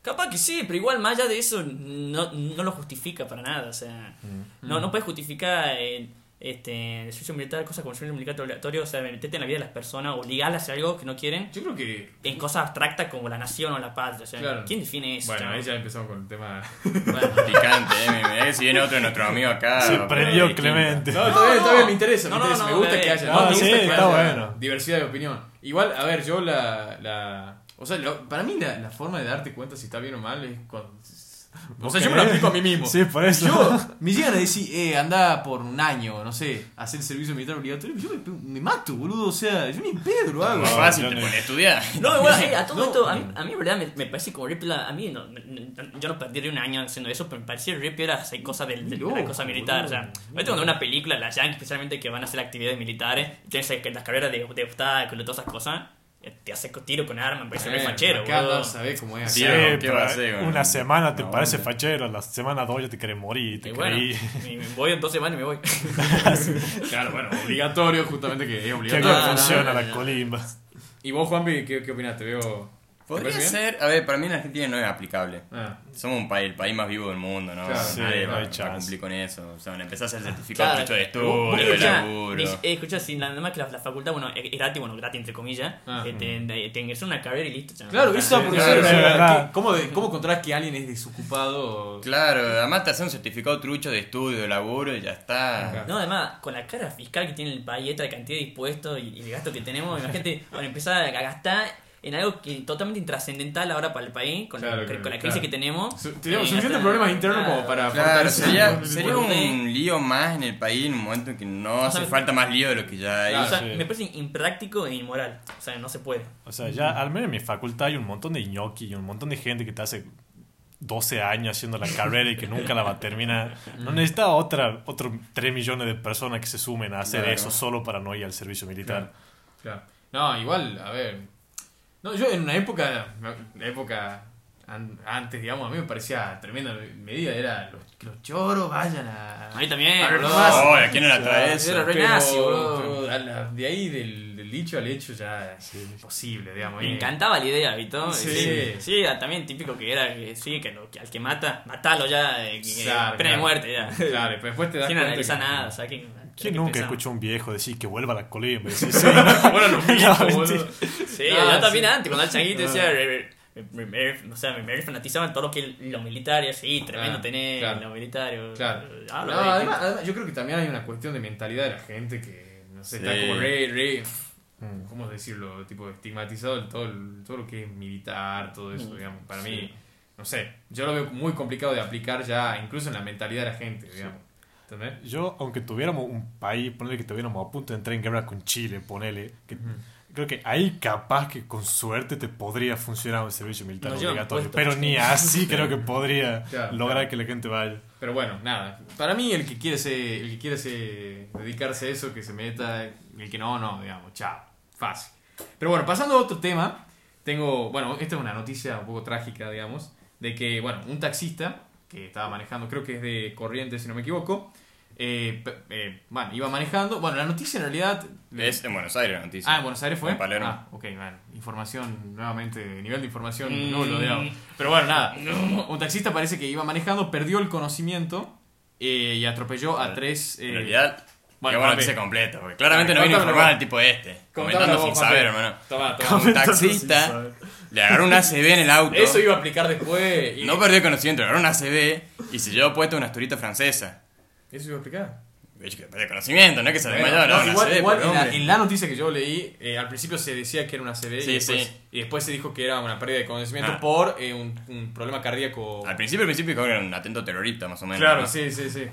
Speaker 3: Capaz que sí, pero igual más allá de eso no, no lo justifica para nada. O sea, no, no puedes justificar eh, este, el servicio militar, cosas como el servicio militar obligatorio, o sea, meterte en la vida de las personas, obligarlas a hacer algo que no quieren,
Speaker 1: Yo creo que.
Speaker 3: en cosas abstractas como la nación o la patria. O sea,
Speaker 1: Claro.
Speaker 3: ¿quién define eso?
Speaker 1: Bueno,
Speaker 3: chavo?
Speaker 1: ahí ya empezamos con el tema.
Speaker 3: Bueno,
Speaker 4: Picante, eh. me- que si viene otro de nuestros amigos acá.
Speaker 2: Se prendió. Clemente.
Speaker 1: No, bien, me interesa, me
Speaker 3: No, no,
Speaker 1: interesa.
Speaker 3: no,
Speaker 1: me gusta
Speaker 3: bebé.
Speaker 1: que haya.
Speaker 2: No,
Speaker 1: me
Speaker 2: sí,
Speaker 1: que
Speaker 2: está
Speaker 1: haya
Speaker 2: bueno.
Speaker 1: Diversidad de opinión. Igual, a ver, yo la. la o sea, lo- para mí la, la forma de darte cuenta si está bien o mal es cuando. O sea, yo me lo aplico a mí mismo.
Speaker 2: Sí, por eso.
Speaker 1: Yo, me llegan a decir, eh, anda por un año, no sé, hacer el servicio militar obligatorio. Yo me, me mato, boludo. O sea, yo ni pedo lo hago.
Speaker 4: Más
Speaker 2: No,
Speaker 4: fácil,
Speaker 2: yo
Speaker 4: te
Speaker 2: no-
Speaker 4: pones a estudiar.
Speaker 3: No, igual, eh, a todo
Speaker 1: No.
Speaker 3: esto, a mí, a mí en verdad me, me parece como re piola. A mí, no, no- yo no perdería un año haciendo eso, pero me parecía re piola hacer cosas del- de, de la cosa militar. O sea,
Speaker 1: boludo.
Speaker 3: ahorita cuando una película, las Yankees especialmente, que van a hacer actividades militares, tienes que las carreras de, de obstáculos y todas esas cosas, te hace tiro con armas, me parece re fachero,
Speaker 1: acá sabés cómo es.
Speaker 4: Sí, ¿qué
Speaker 2: pero
Speaker 4: va a hacer,
Speaker 2: una semana te
Speaker 4: No,
Speaker 2: parece fachero, la semana dos ya te querés morir, te
Speaker 3: Y
Speaker 2: querés
Speaker 3: bueno,
Speaker 2: ir.
Speaker 3: y me voy en dos semanas y me voy.
Speaker 1: Claro, bueno, obligatorio, justamente que es
Speaker 2: Que
Speaker 1: obligatorio.
Speaker 2: bien
Speaker 3: no,
Speaker 2: funciona
Speaker 3: no,
Speaker 2: la colimba.
Speaker 1: ¿Y vos, Juanpi, qué, qué opinás? ¿Te veo.? ¿Te
Speaker 4: Podría ser, a ver, para mí en Argentina no es aplicable.
Speaker 1: Ah,
Speaker 4: Somos un país, el país más vivo del mundo, ¿no?
Speaker 1: Claro,
Speaker 2: sí,
Speaker 4: Nadie
Speaker 2: no
Speaker 4: va,
Speaker 2: hay
Speaker 4: va a cumplir con eso. O sea, a hacer certificado
Speaker 3: Claro,
Speaker 4: de estudio, de laburo.
Speaker 3: eh, escuchá, si nada más que la, la facultad, bueno, es gratis, bueno, gratis entre comillas,
Speaker 1: Ah.
Speaker 3: eh, te, te, te ingresó una carrera y listo. chamo.
Speaker 1: Claro, eso
Speaker 2: Claro, es verdad.
Speaker 1: ¿qué- ¿cómo, ¿Cómo controlás que alguien es desocupado?
Speaker 4: Claro, además te hacen un certificado trucho de estudio, de laburo y ya está.
Speaker 1: Claro.
Speaker 3: No, además, con la cara fiscal que tiene el país, esta cantidad de impuestos y, y de gastos que tenemos, imagínate, a empezar a gastar en algo que totalmente intrascendental ahora para el país, con,
Speaker 1: Claro,
Speaker 3: la,
Speaker 1: claro,
Speaker 3: con la crisis
Speaker 1: claro.
Speaker 3: que tenemos.
Speaker 1: Tenemos
Speaker 3: Eh,
Speaker 1: suficientes problemas internos
Speaker 3: claro.
Speaker 1: como para.
Speaker 4: Sería, sería un lío más en el país en un momento en que no hace
Speaker 3: sea,
Speaker 4: falta más lío de lo que ya hay.
Speaker 3: O sea,
Speaker 2: sí.
Speaker 3: me parece impráctico e inmoral. O sea, no se puede.
Speaker 2: O sea, ya al menos en mi facultad hay un montón de ñoqui y un montón de gente que te hace 12 años haciendo la carrera y que nunca la va a terminar. No necesita otra, otros 3 millones de personas que se sumen a hacer
Speaker 4: Claro.
Speaker 2: eso solo para no ir al servicio militar.
Speaker 1: Claro. No, igual, a ver. No, yo en una época, la época an- antes, digamos, a mí me parecía tremenda medida. Era los, que los choros vayan a.
Speaker 3: A mí también,
Speaker 1: a
Speaker 3: boludo.
Speaker 4: Oh, ¿a quién trae eso?
Speaker 3: Era re
Speaker 1: Pero-
Speaker 3: nazi, boludo.
Speaker 1: pero a la- de ahí del, del dicho al hecho ya es imposible, digamos.
Speaker 3: Me
Speaker 1: y-
Speaker 3: encantaba la idea, ¿viste?
Speaker 1: Sí.
Speaker 3: sí, sí, también típico que era que sí, que, lo, que al que mata, matalo ya, eh,
Speaker 1: Claro,
Speaker 3: pena de
Speaker 1: claro.
Speaker 3: muerte ya.
Speaker 1: Claro, pero después te das
Speaker 3: Sin
Speaker 1: cuenta.
Speaker 3: analizar
Speaker 1: que-
Speaker 3: nada, o sea, que,
Speaker 2: ¿Quién nunca
Speaker 3: pensamos.
Speaker 2: escuchó a un viejo decir que vuelva a la decir, sí, no,
Speaker 1: Bueno, lo mismo,
Speaker 2: No,
Speaker 1: boludo.
Speaker 2: mentira.
Speaker 3: Sí,
Speaker 1: Ah,
Speaker 3: yo también
Speaker 1: sí.
Speaker 3: antes, cuando el changuito decía, me, me, me- o sea, me, me fanatizaban todo lo que lo militar y así, tremendo
Speaker 1: Ah,
Speaker 3: tener
Speaker 1: claro.
Speaker 3: lo militar.
Speaker 1: Claro. No,
Speaker 3: de-
Speaker 1: además, además, yo creo que también hay una cuestión de mentalidad de la gente que, no sé, está
Speaker 4: Sí.
Speaker 1: como re, re
Speaker 2: Mm.
Speaker 1: ¿cómo decirlo? Tipo, estigmatizado el- todo, el- todo lo que es militar, todo eso,
Speaker 3: Mm,
Speaker 1: digamos. Para
Speaker 3: sí.
Speaker 1: mí, no sé, yo lo veo muy complicado de aplicar ya, incluso en la mentalidad de la gente, digamos. ¿Entendés?
Speaker 2: Yo, aunque tuviéramos un país, ponele que estuviéramos a punto de entrar en guerra con Chile, ponele, que creo que ahí capaz que con suerte te podría funcionar un servicio militar
Speaker 3: llevan
Speaker 2: obligatorio, pero ni así creo que podría
Speaker 1: Claro,
Speaker 2: lograr
Speaker 1: claro.
Speaker 2: que la gente vaya.
Speaker 1: Pero bueno, nada. Para mí, el que quiere se, el que quiere se, dedicarse a eso, que se meta. El que no, no, digamos, chao. Fácil. Pero bueno, pasando a otro tema, tengo. Bueno, esta es una noticia un poco trágica, digamos. De que, bueno, un taxista que estaba manejando, creo que es de Corrientes, si no me equivoco. eh, eh, bueno, iba manejando. Bueno, la noticia en realidad.
Speaker 4: Es en Buenos Aires la noticia.
Speaker 1: Ah, en Buenos Aires fue.
Speaker 4: En Palermo.
Speaker 1: Ah, ok, bueno. Información, nuevamente, nivel de información
Speaker 3: Mm.
Speaker 1: nulo, digamos. Pero bueno, nada. Un taxista parece que iba manejando, perdió el conocimiento eh, y atropelló a tres. eh,
Speaker 4: En realidad,
Speaker 1: bueno,
Speaker 4: bueno, noticia completa, porque claramente no informar
Speaker 1: vos.
Speaker 4: al tipo este. Comentando
Speaker 1: vos,
Speaker 4: sin saber, hermano.
Speaker 1: Toma, toma.
Speaker 4: Un taxista le agarró un ACB en el auto.
Speaker 1: Eso iba a aplicar después. y-
Speaker 4: No perdió el conocimiento, le agarró un ACB y se llevó puesto una asturita francesa.
Speaker 1: Eso iba a aplicar.
Speaker 4: Que perdió el conocimiento, no es que se
Speaker 1: Bueno,
Speaker 4: desmayó,
Speaker 1: no,
Speaker 4: no,
Speaker 1: igual,
Speaker 4: ACB,
Speaker 1: igual en, la,
Speaker 4: hombre.
Speaker 1: en la noticia que yo leí, eh, al principio se decía que era una CB
Speaker 4: Sí,
Speaker 1: y, después,
Speaker 4: sí.
Speaker 1: y después se dijo que era una pérdida de conocimiento
Speaker 4: Ah.
Speaker 1: por eh, un, un problema cardíaco.
Speaker 4: Al principio, al principio, era un atento terrorista, más o menos.
Speaker 1: Claro,
Speaker 4: ¿no?
Speaker 1: sí, sí, sí.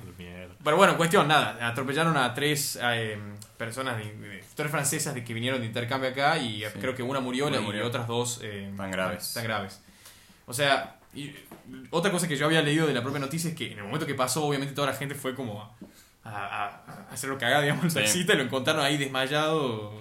Speaker 1: Pero bueno, cuestión, nada. Atropellaron a tres eh, personas, de, de- tres francesas de que vinieron de intercambio acá y
Speaker 4: Sí.
Speaker 1: creo que una murió,
Speaker 4: Una
Speaker 1: y
Speaker 4: murió.
Speaker 1: otras dos eh,
Speaker 4: Tan graves.
Speaker 1: Tan graves. O sea, y, otra cosa que yo había leído de la propia noticia es que en el momento que pasó, obviamente toda la gente fue como a, a, a- hacerlo cagar, digamos, el taxista y lo encontraron ahí desmayado,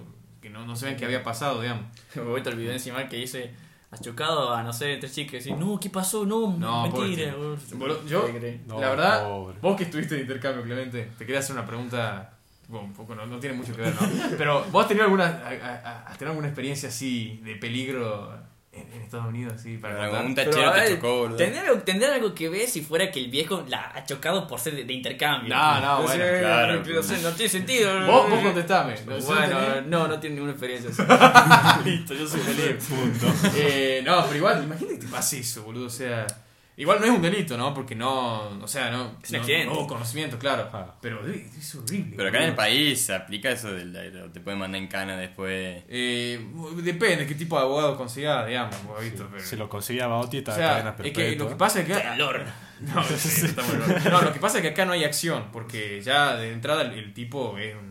Speaker 1: que no, no saben qué había pasado, digamos.
Speaker 3: Me voy el video encima que dice. Has chocado a, no sé, tres chicas y decís, no, ¿qué pasó? No,
Speaker 1: No,
Speaker 3: mentira.
Speaker 1: pobrecito.
Speaker 3: boludo".
Speaker 1: Boludo, yo-.
Speaker 2: No,
Speaker 1: la verdad,
Speaker 2: pobre.
Speaker 1: vos que estuviste de intercambio, Clemente, te quería hacer una pregunta. Bueno, un poco no, no tiene mucho que ver, ¿no? Pero vos has tenido alguna, a- a- has tenido alguna experiencia así de peligro en, en Estados Unidos, así, para
Speaker 4: Pero, tachero te chocó, boludo.
Speaker 3: ¿tendría, algo- tendría algo que ver si fuera que el viejo la ha chocado por ser de, de intercambio.
Speaker 1: No, no,
Speaker 3: O sea,
Speaker 1: bueno,
Speaker 4: claro.
Speaker 3: No, sé, no tiene sentido.
Speaker 1: Vos, vos contestame. ¿No
Speaker 3: Bueno, no, no tiene ninguna experiencia. así.
Speaker 1: Listo, yo soy feliz.
Speaker 2: Punto.
Speaker 1: Eh, no, pero igual, imagínate que te pase eso, boludo. O sea, igual no es un delito, ¿no? Porque no, o sea, no.
Speaker 3: Es un
Speaker 1: no-
Speaker 3: accidente.
Speaker 1: No hubo conocimiento, claro.
Speaker 2: Ah.
Speaker 1: Pero es horrible.
Speaker 4: Pero acá en el país se aplica eso del de- te pueden mandar en cana después.
Speaker 1: Eh, depende qué tipo de abogado consigas, digamos, pero-
Speaker 2: Si lo conseguía Bauti,
Speaker 1: O
Speaker 2: estaba
Speaker 1: sea, es que lo que pasa es que.
Speaker 3: Calor.
Speaker 1: No, sí, está. No, lo que pasa es que acá no hay acción, porque ya de entrada el, el tipo es un,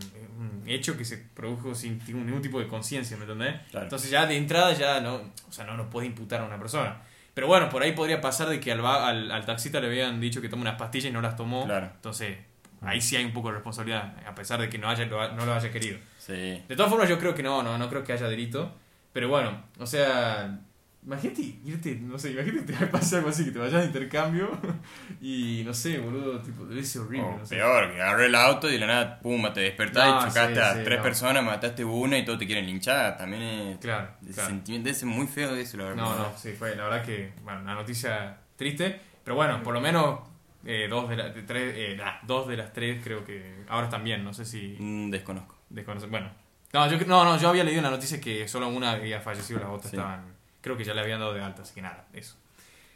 Speaker 1: hecho que se produjo sin ningún, ningún tipo de conciencia, ¿me entendés?
Speaker 4: Claro.
Speaker 1: Entonces ya de entrada ya no, o sea, no nos puede imputar a una persona. Pero bueno, por ahí podría pasar de que al, al, al taxista le habían dicho que tome unas pastillas y no las tomó.
Speaker 4: Claro.
Speaker 1: Entonces, ahí sí hay un poco de responsabilidad, a pesar de que no, haya, lo- no lo haya querido.
Speaker 4: Sí.
Speaker 1: De todas formas, yo creo que no, no, no creo que haya delito. Pero bueno, o sea, imagínate irte, no sé, imagínate que te pase algo así, que te vayas de intercambio y no sé, boludo, tipo, debe ser horrible.
Speaker 4: O
Speaker 1: no sé.
Speaker 4: peor, que agarré el auto y de la nada, pum, te despertás
Speaker 1: No,
Speaker 4: y chocaste
Speaker 1: sí,
Speaker 4: a
Speaker 1: sí,
Speaker 4: tres
Speaker 1: no.
Speaker 4: personas, mataste una y todos te quieren linchar. También es.
Speaker 1: Claro,
Speaker 4: el
Speaker 1: claro.
Speaker 4: sentimiento es muy feo eso, la verdad.
Speaker 1: No, no, sí, fue la verdad que, bueno, una noticia triste, pero bueno, por lo menos eh, dos, de la- de tres, eh, nah, dos de las tres creo que ahora están bien, no sé si
Speaker 4: Mm, desconozco.
Speaker 1: desconocen. Bueno, no, yo, no, no, yo había leído en la noticia que solo una había fallecido, las otras
Speaker 4: Sí.
Speaker 1: estaban, creo que ya le habían dado de alta, así que nada, eso.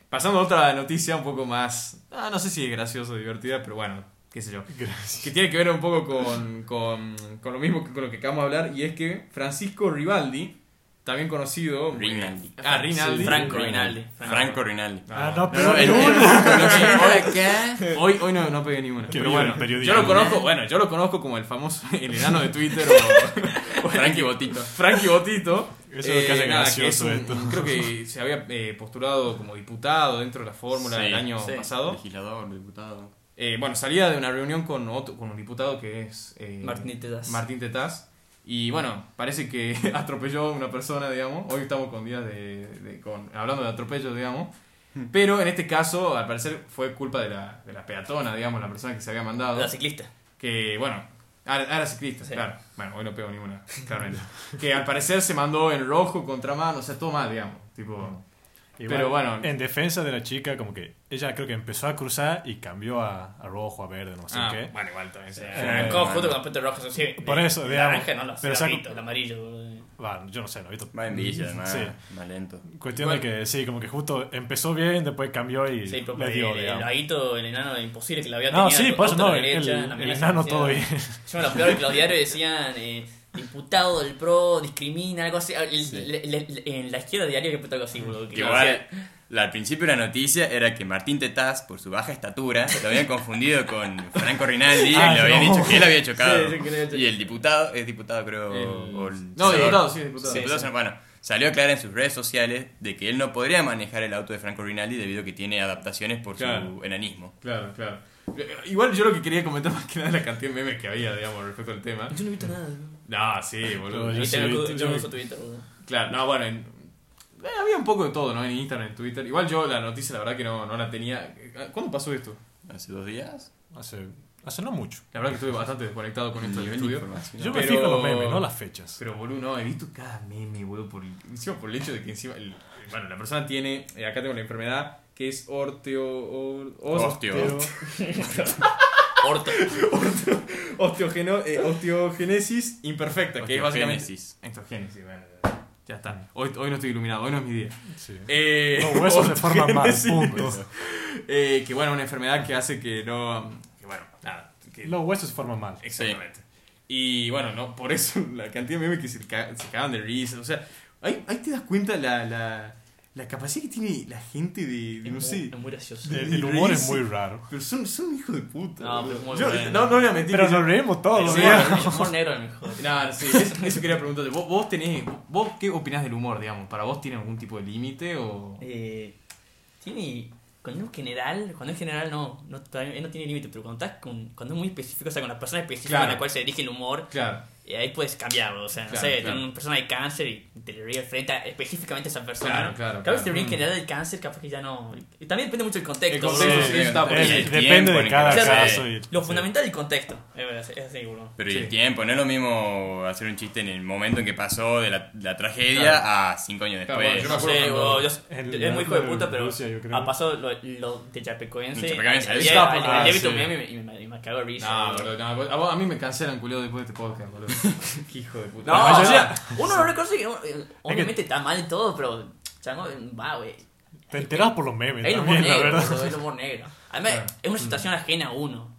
Speaker 1: Pasando a otra noticia un poco más, ah, no sé si graciosa o divertida, pero bueno, qué sé yo.
Speaker 2: Gracias.
Speaker 1: Que tiene que ver un poco con, con, con lo mismo que con lo que acabamos de hablar, y es que Francisco Rivaldi, también conocido...
Speaker 4: Rinaldi.
Speaker 1: Ah, Rinaldi.
Speaker 3: Franco Rinaldi.
Speaker 4: Franco Rinaldi.
Speaker 2: Ah,
Speaker 1: no.
Speaker 2: no, pero uno.
Speaker 4: acá.
Speaker 1: Hoy, hoy no, no pegué ninguna. Pero bueno, yo lo conozco, bueno, yo lo conozco como el famoso, el enano de Twitter o, o
Speaker 4: Frankie Botito.
Speaker 1: Frankie Botito.
Speaker 2: Eso es lo que hace
Speaker 1: nada,
Speaker 2: gracioso
Speaker 1: es un-
Speaker 2: esto.
Speaker 1: un- creo que se había eh, postulado como diputado dentro de la fórmula
Speaker 4: Sí,
Speaker 1: el año
Speaker 3: sí.
Speaker 1: pasado.
Speaker 4: Legislador, diputado.
Speaker 1: Eh, bueno, salía de una reunión con otro, con un diputado que es eh,
Speaker 3: Martín Tetaz.
Speaker 1: Martín Tetaz. Y bueno, parece que atropelló a una persona, digamos. Hoy estamos con días de, de- con, hablando de atropellos, digamos. Pero en este caso, al parecer, fue culpa de la, de la peatona, digamos, la persona que se había mandado.
Speaker 3: La ciclista.
Speaker 1: Que, bueno, ahora, ahora ciclista,
Speaker 3: Sí.
Speaker 1: claro. Bueno, hoy no pego ninguna, claramente. que al parecer se mandó en rojo, contramano, o sea, todo mal, digamos. Tipo,
Speaker 2: Igual,
Speaker 1: Pero bueno.
Speaker 2: En defensa de la chica, como que ella creo que empezó a cruzar y cambió a, a rojo, a verde, no sé
Speaker 1: ah,
Speaker 2: qué.
Speaker 1: bueno, igual también. sí.
Speaker 2: Eh,
Speaker 3: Arrancó
Speaker 4: bueno.
Speaker 3: justo con la roja. Así,
Speaker 2: Por eso,
Speaker 3: el
Speaker 2: digamos,
Speaker 3: naranja, no, los
Speaker 2: pero saco-
Speaker 3: el amarillo. boludo.
Speaker 2: Va, yo no sé, no he visto.
Speaker 4: Más en villa.
Speaker 2: Sí.
Speaker 4: Más lento.
Speaker 2: Cuestión
Speaker 1: Igual-
Speaker 2: de que sí, como que justo empezó bien, después cambió y
Speaker 3: Sí,
Speaker 2: le dio,
Speaker 3: el, el
Speaker 2: digamos.
Speaker 3: laguito, el enano, imposible que lo había
Speaker 2: No,
Speaker 3: tenido.
Speaker 2: sí, por eso no,
Speaker 3: la
Speaker 2: el,
Speaker 3: derecha,
Speaker 2: el-
Speaker 3: la
Speaker 2: el enano todo bien.
Speaker 3: Encima lo peor que los diarios decían, eh, diputado del PRO discrimina, algo así. El-
Speaker 4: Sí.
Speaker 3: le- le- le- en la izquierda diario que puso algo así, boludo.
Speaker 4: Igual, la- al principio la noticia era que Martín Tetaz, por su baja estatura, lo habían confundido con Franco Rinaldi
Speaker 2: Ah,
Speaker 4: y le habían
Speaker 2: no.
Speaker 4: dicho que él había chocado.
Speaker 3: Sí, sí, había
Speaker 4: y el diputado, es diputado creo...
Speaker 1: El-
Speaker 4: o el
Speaker 1: No,
Speaker 4: senador.
Speaker 1: diputado, sí, diputado.
Speaker 3: Sí,
Speaker 4: Diputado,
Speaker 3: sí.
Speaker 4: Bueno, salió a aclarar en sus redes sociales de que él no podría manejar el auto de Franco Rinaldi debido a que tiene adaptaciones por
Speaker 1: Claro.
Speaker 4: su enanismo.
Speaker 1: Claro, claro. Igual yo lo que quería comentar más que nada es la cantidad de memes que había, digamos, respecto al tema.
Speaker 3: Yo no he visto nada.
Speaker 1: No, sí, boludo.
Speaker 2: No, yo sí, viste,
Speaker 3: yo uso Twitter, boludo.
Speaker 1: Claro, no, bueno, en- eh, había un poco de todo, ¿no? En Instagram, en Twitter. Igual yo la noticia, la verdad que no, no la tenía. ¿Cuándo pasó esto?
Speaker 4: ¿Hace dos días?
Speaker 2: Hace, hace no mucho.
Speaker 1: La verdad que estuve bastante desconectado con esto del estudio.
Speaker 2: Yo me
Speaker 1: Pero-
Speaker 2: fijo en los memes, no las fechas.
Speaker 1: Pero boludo, no, he visto cada meme, boludo, por encima por el hecho de que encima, el- bueno, la persona tiene, eh, acá tengo la enfermedad, que es orteo... or- os-
Speaker 4: Osteo.
Speaker 3: Orto.
Speaker 1: osteogeno- eh, osteogenesis imperfecta, que es básicamente...
Speaker 4: Osteogénesis.
Speaker 1: Osteogénesis, bueno, ya, está. Hoy, hoy no estoy iluminado, hoy no es mi día.
Speaker 2: Sí.
Speaker 1: Eh,
Speaker 2: Los huesos se forman mal,
Speaker 1: osteogénesis,
Speaker 2: punto.
Speaker 1: eh, que bueno, una enfermedad que hace que no... Que bueno, nada. Que,
Speaker 2: Los huesos se forman mal.
Speaker 1: Exactamente. Y bueno, no, por eso la cantidad de memes que se, ca- se cagan de risa. O sea, ahí, ahí te das cuenta la, la, la capacidad que tiene la gente de, de, no
Speaker 3: Es
Speaker 1: sé.
Speaker 3: muy- Es muy gracioso.
Speaker 1: de-
Speaker 2: El, el humor es
Speaker 1: reírse.
Speaker 2: muy raro.
Speaker 1: Pero son, son hijos de puta.
Speaker 3: No, pero muy
Speaker 1: Yo-
Speaker 3: bueno.
Speaker 1: no, no voy a mentir.
Speaker 2: Pero nos reímos todos,
Speaker 3: El el humor negro es el mejor.
Speaker 1: No, sí, eso, eso quería preguntarte. ¿Vos, vos tenés. ¿Vos qué opinás del humor, digamos? ¿Para vos tiene algún tipo de límite o.?
Speaker 3: Eh, tiene. Cuando es general, cuando es general no, no, no tiene límite, pero cuando estás con, cuando es muy específico, o sea, con la persona específica
Speaker 1: Claro.
Speaker 3: a la cual se dirige el humor,
Speaker 1: Claro.
Speaker 3: Eh, ahí puedes cambiarlo. O sea, no
Speaker 1: Claro,
Speaker 3: sé,
Speaker 1: claro.
Speaker 3: una persona de cáncer y te le ríes frente a específicamente a esa persona.
Speaker 1: Claro, claro,
Speaker 3: Cada
Speaker 1: claro.
Speaker 3: vez te ríes en
Speaker 1: Mm.
Speaker 3: general del cáncer, capaz que ya no. y también depende mucho del contexto.
Speaker 1: El contexto, sí,
Speaker 4: Sí,
Speaker 1: está por
Speaker 4: y el
Speaker 2: Eh,
Speaker 4: tiempo
Speaker 2: depende
Speaker 4: en
Speaker 2: de
Speaker 4: el
Speaker 2: cada
Speaker 4: que se-
Speaker 2: caso. y-
Speaker 3: Lo
Speaker 2: sí.
Speaker 3: fundamental del contexto. Es, es así, boludo.
Speaker 4: Pero y
Speaker 1: Sí.
Speaker 4: el tiempo, no es lo mismo hacer un chiste en el momento en que pasó de la, la tragedia
Speaker 1: Claro.
Speaker 4: a cinco años
Speaker 1: Claro,
Speaker 4: después.
Speaker 1: bueno,
Speaker 3: No
Speaker 1: acuerdo
Speaker 3: sé, yo,
Speaker 2: El-
Speaker 3: es muy hijo de puta, pero
Speaker 2: Rusia, yo creo.
Speaker 3: ha pasado lo, lo de Chapecoense.
Speaker 4: Chapecoense,
Speaker 3: ayer
Speaker 1: ah,
Speaker 3: y me, y me, y me cago de risa.
Speaker 1: No, no, a mí me cancelan, culeo, después de este podcast, boludo. Qué hijo de puta.
Speaker 3: No, o sea, uno no reconoce que obviamente está mal y todo, pero chango, va, güey.
Speaker 2: Te enterás por los memes
Speaker 3: Hay el humor
Speaker 2: también, la
Speaker 3: negro,
Speaker 2: verdad.
Speaker 3: hay el humor negro. Además,
Speaker 1: Claro.
Speaker 3: es una situación ajena a uno.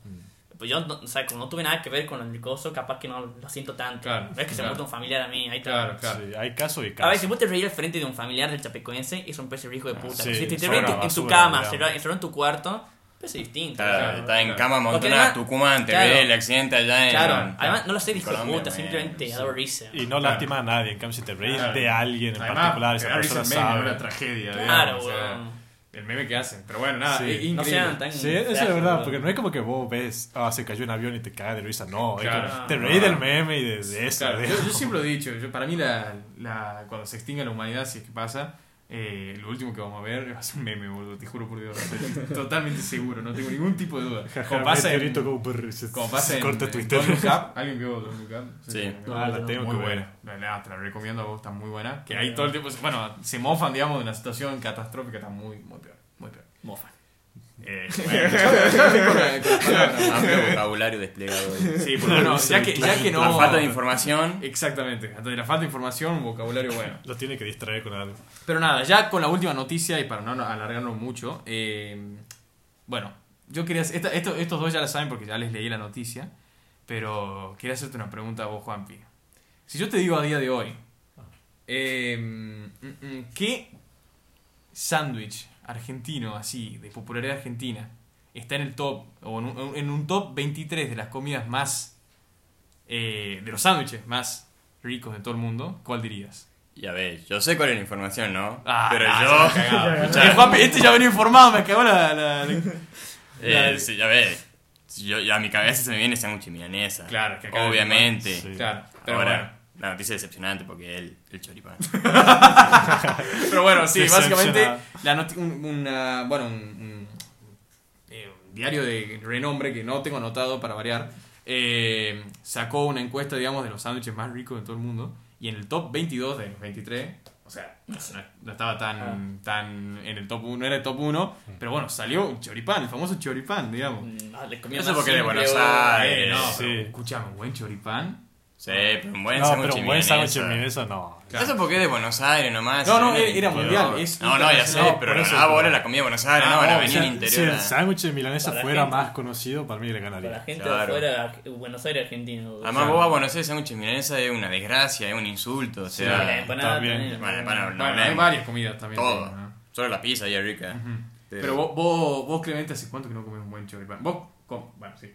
Speaker 3: Pues yo, no, o sea, como no tuve nada que ver con el coso, capaz que no lo siento tanto.
Speaker 1: Claro,
Speaker 3: no es que se
Speaker 1: claro.
Speaker 3: muerta un familiar a mí, ahí está.
Speaker 1: Claro, claro.
Speaker 2: Sí, hay casos y
Speaker 3: A ver, si vos te reís al frente de un familiar del chapecoense, es un pez hijo de puta.
Speaker 2: Sí,
Speaker 3: si te, te reís en tu- en cama, encerrado en tu cuarto, pues es distinto.
Speaker 4: Está,
Speaker 1: Claro,
Speaker 4: está en cama
Speaker 3: además-
Speaker 4: Tucumán, te
Speaker 3: claro.
Speaker 4: ve el accidente allá en.
Speaker 3: Claro, además no lo sé,
Speaker 4: bueno,
Speaker 3: simplemente
Speaker 4: sí.
Speaker 3: da risa.
Speaker 2: Y no lastima a nadie. En cambio, si te reís
Speaker 1: Claro.
Speaker 2: de alguien en
Speaker 1: Además,
Speaker 2: particular, esa persona sabe.
Speaker 1: una tragedia.
Speaker 3: Claro,
Speaker 1: digamos, o sea,
Speaker 3: weón.
Speaker 1: El meme que hacen. Pero bueno, nada,
Speaker 2: Sí.
Speaker 1: es increíble.
Speaker 3: No sean tan.
Speaker 2: Sí, eso es verdad, porque no es como que vos ves, ah, se cayó un avión y te cagas de risa, no, es
Speaker 1: Claro.
Speaker 2: como, te reís del meme y de, de eso.
Speaker 1: Claro, yo, yo siempre lo he dicho, yo, para mí la, la, cuando se extinga la humanidad, si es que pasa, eh, lo último que vamos a ver va a ser un meme, boludo, te juro por Dios. Totalmente seguro, no tengo ningún tipo de duda. Como pasa en,
Speaker 2: como
Speaker 1: pasa en,
Speaker 2: corta Twitter.
Speaker 1: ¿Alguien vio Don't Look Up?
Speaker 4: Sí.
Speaker 2: Ah, la tengo
Speaker 1: muy
Speaker 2: que ver.
Speaker 1: buena. La, la- te la recomiendo a vos, está muy buena. Que ahí todo el tiempo, bueno, se mofan, digamos, de una situación catastrófica, está muy, muy peor, muy peor.
Speaker 3: Mofa.
Speaker 1: Eh, bueno.
Speaker 4: Amplio vocabulario desplegado.
Speaker 1: Sí, porque no, ya que, ya que no...
Speaker 4: La falta de información.
Speaker 1: Exactamente, ante la falta de información, un vocabulario bueno.
Speaker 2: Lo tiene que distraer con algo.
Speaker 1: Pero nada, ya con la última noticia y para no alargarnos mucho, eh, bueno, yo quería esta- esto- estos dos ya la saben porque ya les leí la noticia, pero quería hacerte una pregunta a vos, Juanpi. Si yo te digo a día de hoy, eh, mm, mm, ¿qué sándwich argentino así, de popularidad argentina, está en el top, o en un, en un top 23 de las comidas más, eh, de los sándwiches más ricos de todo el mundo, ¿cuál dirías?
Speaker 4: Ya ves, yo sé cuál es la información, ¿no?
Speaker 1: Ah,
Speaker 4: Pero
Speaker 1: nah,
Speaker 4: yo.
Speaker 1: se este ya venía informado, me cagó la. la- la-
Speaker 4: Eh, sí, ya ves. Yo, a mi cabeza se me viene sándwich milanesa.
Speaker 1: Claro, que acá
Speaker 4: Obviamente.
Speaker 2: Sí.
Speaker 1: Claro, pero
Speaker 4: Ahora,
Speaker 1: bueno.
Speaker 4: La noticia es decepcionante porque él, el choripán.
Speaker 1: Pero bueno, sí, básicamente, la un, una- bueno, un, un- eh, un diario de renombre que no tengo anotado para variar, eh, sacó una encuesta, digamos, de los sándwiches más ricos de todo el mundo. Y en el top 22 de los 23, o sea, no, no estaba tan, tan en el top 1, no era el top 1, pero bueno, salió un choripán, el famoso choripán, digamos.
Speaker 3: Mm, ah, le comía
Speaker 4: Eso porque de Buenos. Aires.
Speaker 1: No,
Speaker 2: sí.
Speaker 1: escuchame, buen choripán
Speaker 4: Sí, pero un buen
Speaker 2: No,
Speaker 4: sándwich
Speaker 2: pero un buen sándwich
Speaker 4: milanesa.
Speaker 2: en milanesa no.
Speaker 1: Claro.
Speaker 4: Eso porque es de Buenos Aires nomás.
Speaker 1: No, no, era mundial, es
Speaker 4: No, no, ya sé, pero
Speaker 2: eso,
Speaker 4: ah, la comida de Buenos Aires,
Speaker 1: Ah,
Speaker 4: no, van a
Speaker 1: no,
Speaker 4: venir
Speaker 1: si-
Speaker 4: al
Speaker 2: Si
Speaker 4: interior.
Speaker 2: el
Speaker 4: a-
Speaker 2: sándwich de milanesa fuera
Speaker 3: gente.
Speaker 2: más conocido, para mí le
Speaker 3: Para la
Speaker 2: ganaría.
Speaker 3: gente
Speaker 4: Claro.
Speaker 3: de afuera, Buenos Aires, argentino.
Speaker 4: Además,
Speaker 1: Claro.
Speaker 4: vos a Buenos Aires sándwich milanesa es una desgracia, es un insulto. O
Speaker 3: Sí, la
Speaker 4: sea,
Speaker 3: empanada
Speaker 2: también.
Speaker 3: también.
Speaker 4: Bueno, empanada, no
Speaker 1: Bueno, hay varias comidas también.
Speaker 4: todo.
Speaker 1: ¿no?
Speaker 4: Solo la pizza ahí es rica.
Speaker 1: Pero vos, vos, vos, Clemente, ¿hace cuánto que no comes un buen choripán? Vos, bueno, sí.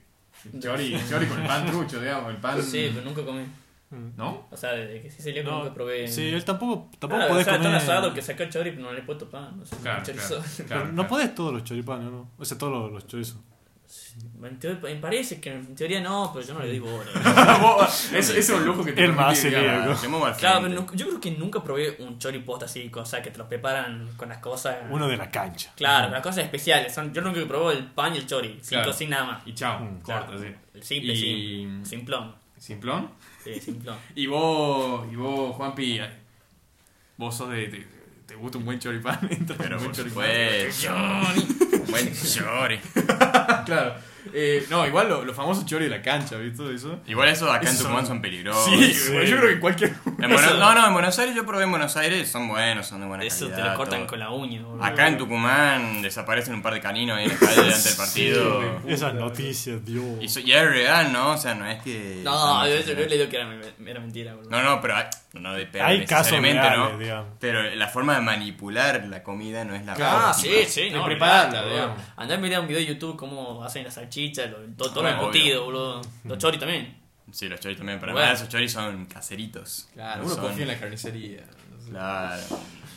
Speaker 1: Chori, chori con el pan trucho, digamos, el pan...
Speaker 3: Sí, pero nunca comí.
Speaker 1: ¿No?
Speaker 3: O sea, desde que sí salía
Speaker 2: No,
Speaker 3: nunca probé.
Speaker 2: Sí, él tampoco, tampoco
Speaker 3: Ah,
Speaker 2: podés
Speaker 3: o sea,
Speaker 2: comer.
Speaker 3: tan asado que saca el chori, pero no le he puesto pan. No sé,
Speaker 1: Claro, claro,
Speaker 2: Pero
Speaker 1: claro,
Speaker 2: no
Speaker 1: claro.
Speaker 2: podés todos los choripanes, ¿no? O sea, todos los, los chorizos.
Speaker 3: En teoría- me parece que en teoría no, pero yo no le digo hora.
Speaker 1: Vos- es, un lujo que te
Speaker 2: El más
Speaker 3: Claro, pero yo creo que nunca probé un chori posta así, o sea, que te lo preparan con las cosas.
Speaker 2: Uno de la cancha.
Speaker 3: Claro, las cosas especiales. Son, yo nunca probé el pan y el chori, sin
Speaker 1: Claro.
Speaker 3: cocina nada más.
Speaker 1: Y chao,
Speaker 2: Mm.
Speaker 3: Claro.
Speaker 1: sí.
Speaker 3: El simple,
Speaker 1: Y-
Speaker 3: simple. Simplón.
Speaker 1: ¿Simplón?
Speaker 3: Sí, simplón.
Speaker 1: Y vos, y vos, Juanpi, vos sos de... Te, te gusta un buen choripán? Entra
Speaker 4: Pero
Speaker 1: un buen choripán.
Speaker 4: supuesto. Buen chori.
Speaker 1: Claro. Eh, no, igual los lo famosos chori de la cancha, ¿viste? Eso.
Speaker 4: Igual esos acá en
Speaker 1: Esos
Speaker 4: Tucumán
Speaker 1: son-
Speaker 4: son peligrosos.
Speaker 1: Sí, yo creo que cualquier...
Speaker 4: En Buenos- no, no, en Buenos Aires yo probé en Buenos Aires, son buenos, son de buena
Speaker 3: Eso te
Speaker 4: calidad,
Speaker 3: lo cortan
Speaker 4: todo.
Speaker 3: con la uña. boludo.
Speaker 4: Acá en Tucumán desaparecen un par de caninos ahí en la calle delante del partido.
Speaker 2: Esas noticias, Dios.
Speaker 4: y, so- y es real, ¿no? O sea, no es que...
Speaker 3: No, yo,
Speaker 4: estamos-
Speaker 3: yo le digo que era, era mentira, boludo.
Speaker 4: No, no, pero hay, no, de,
Speaker 2: Hay casos reales,
Speaker 4: ¿no?
Speaker 2: digamos.
Speaker 4: Pero la forma de manipular la comida no es la
Speaker 1: Claro,
Speaker 3: Ah, sí, sí,
Speaker 1: De
Speaker 3: no.
Speaker 1: prepararla, digamos.
Speaker 3: Andá a mirar un video de YouTube cómo hacen las salchichas, todo, todo
Speaker 4: Bueno,
Speaker 3: lo embutido, boludo. Los choris también.
Speaker 4: Sí, los choris también, pero
Speaker 3: Bueno.
Speaker 4: además esos choris son caseritos.
Speaker 1: Claro,
Speaker 4: No
Speaker 1: uno
Speaker 4: son-
Speaker 1: confía en la carnicería. no sé.
Speaker 4: Claro.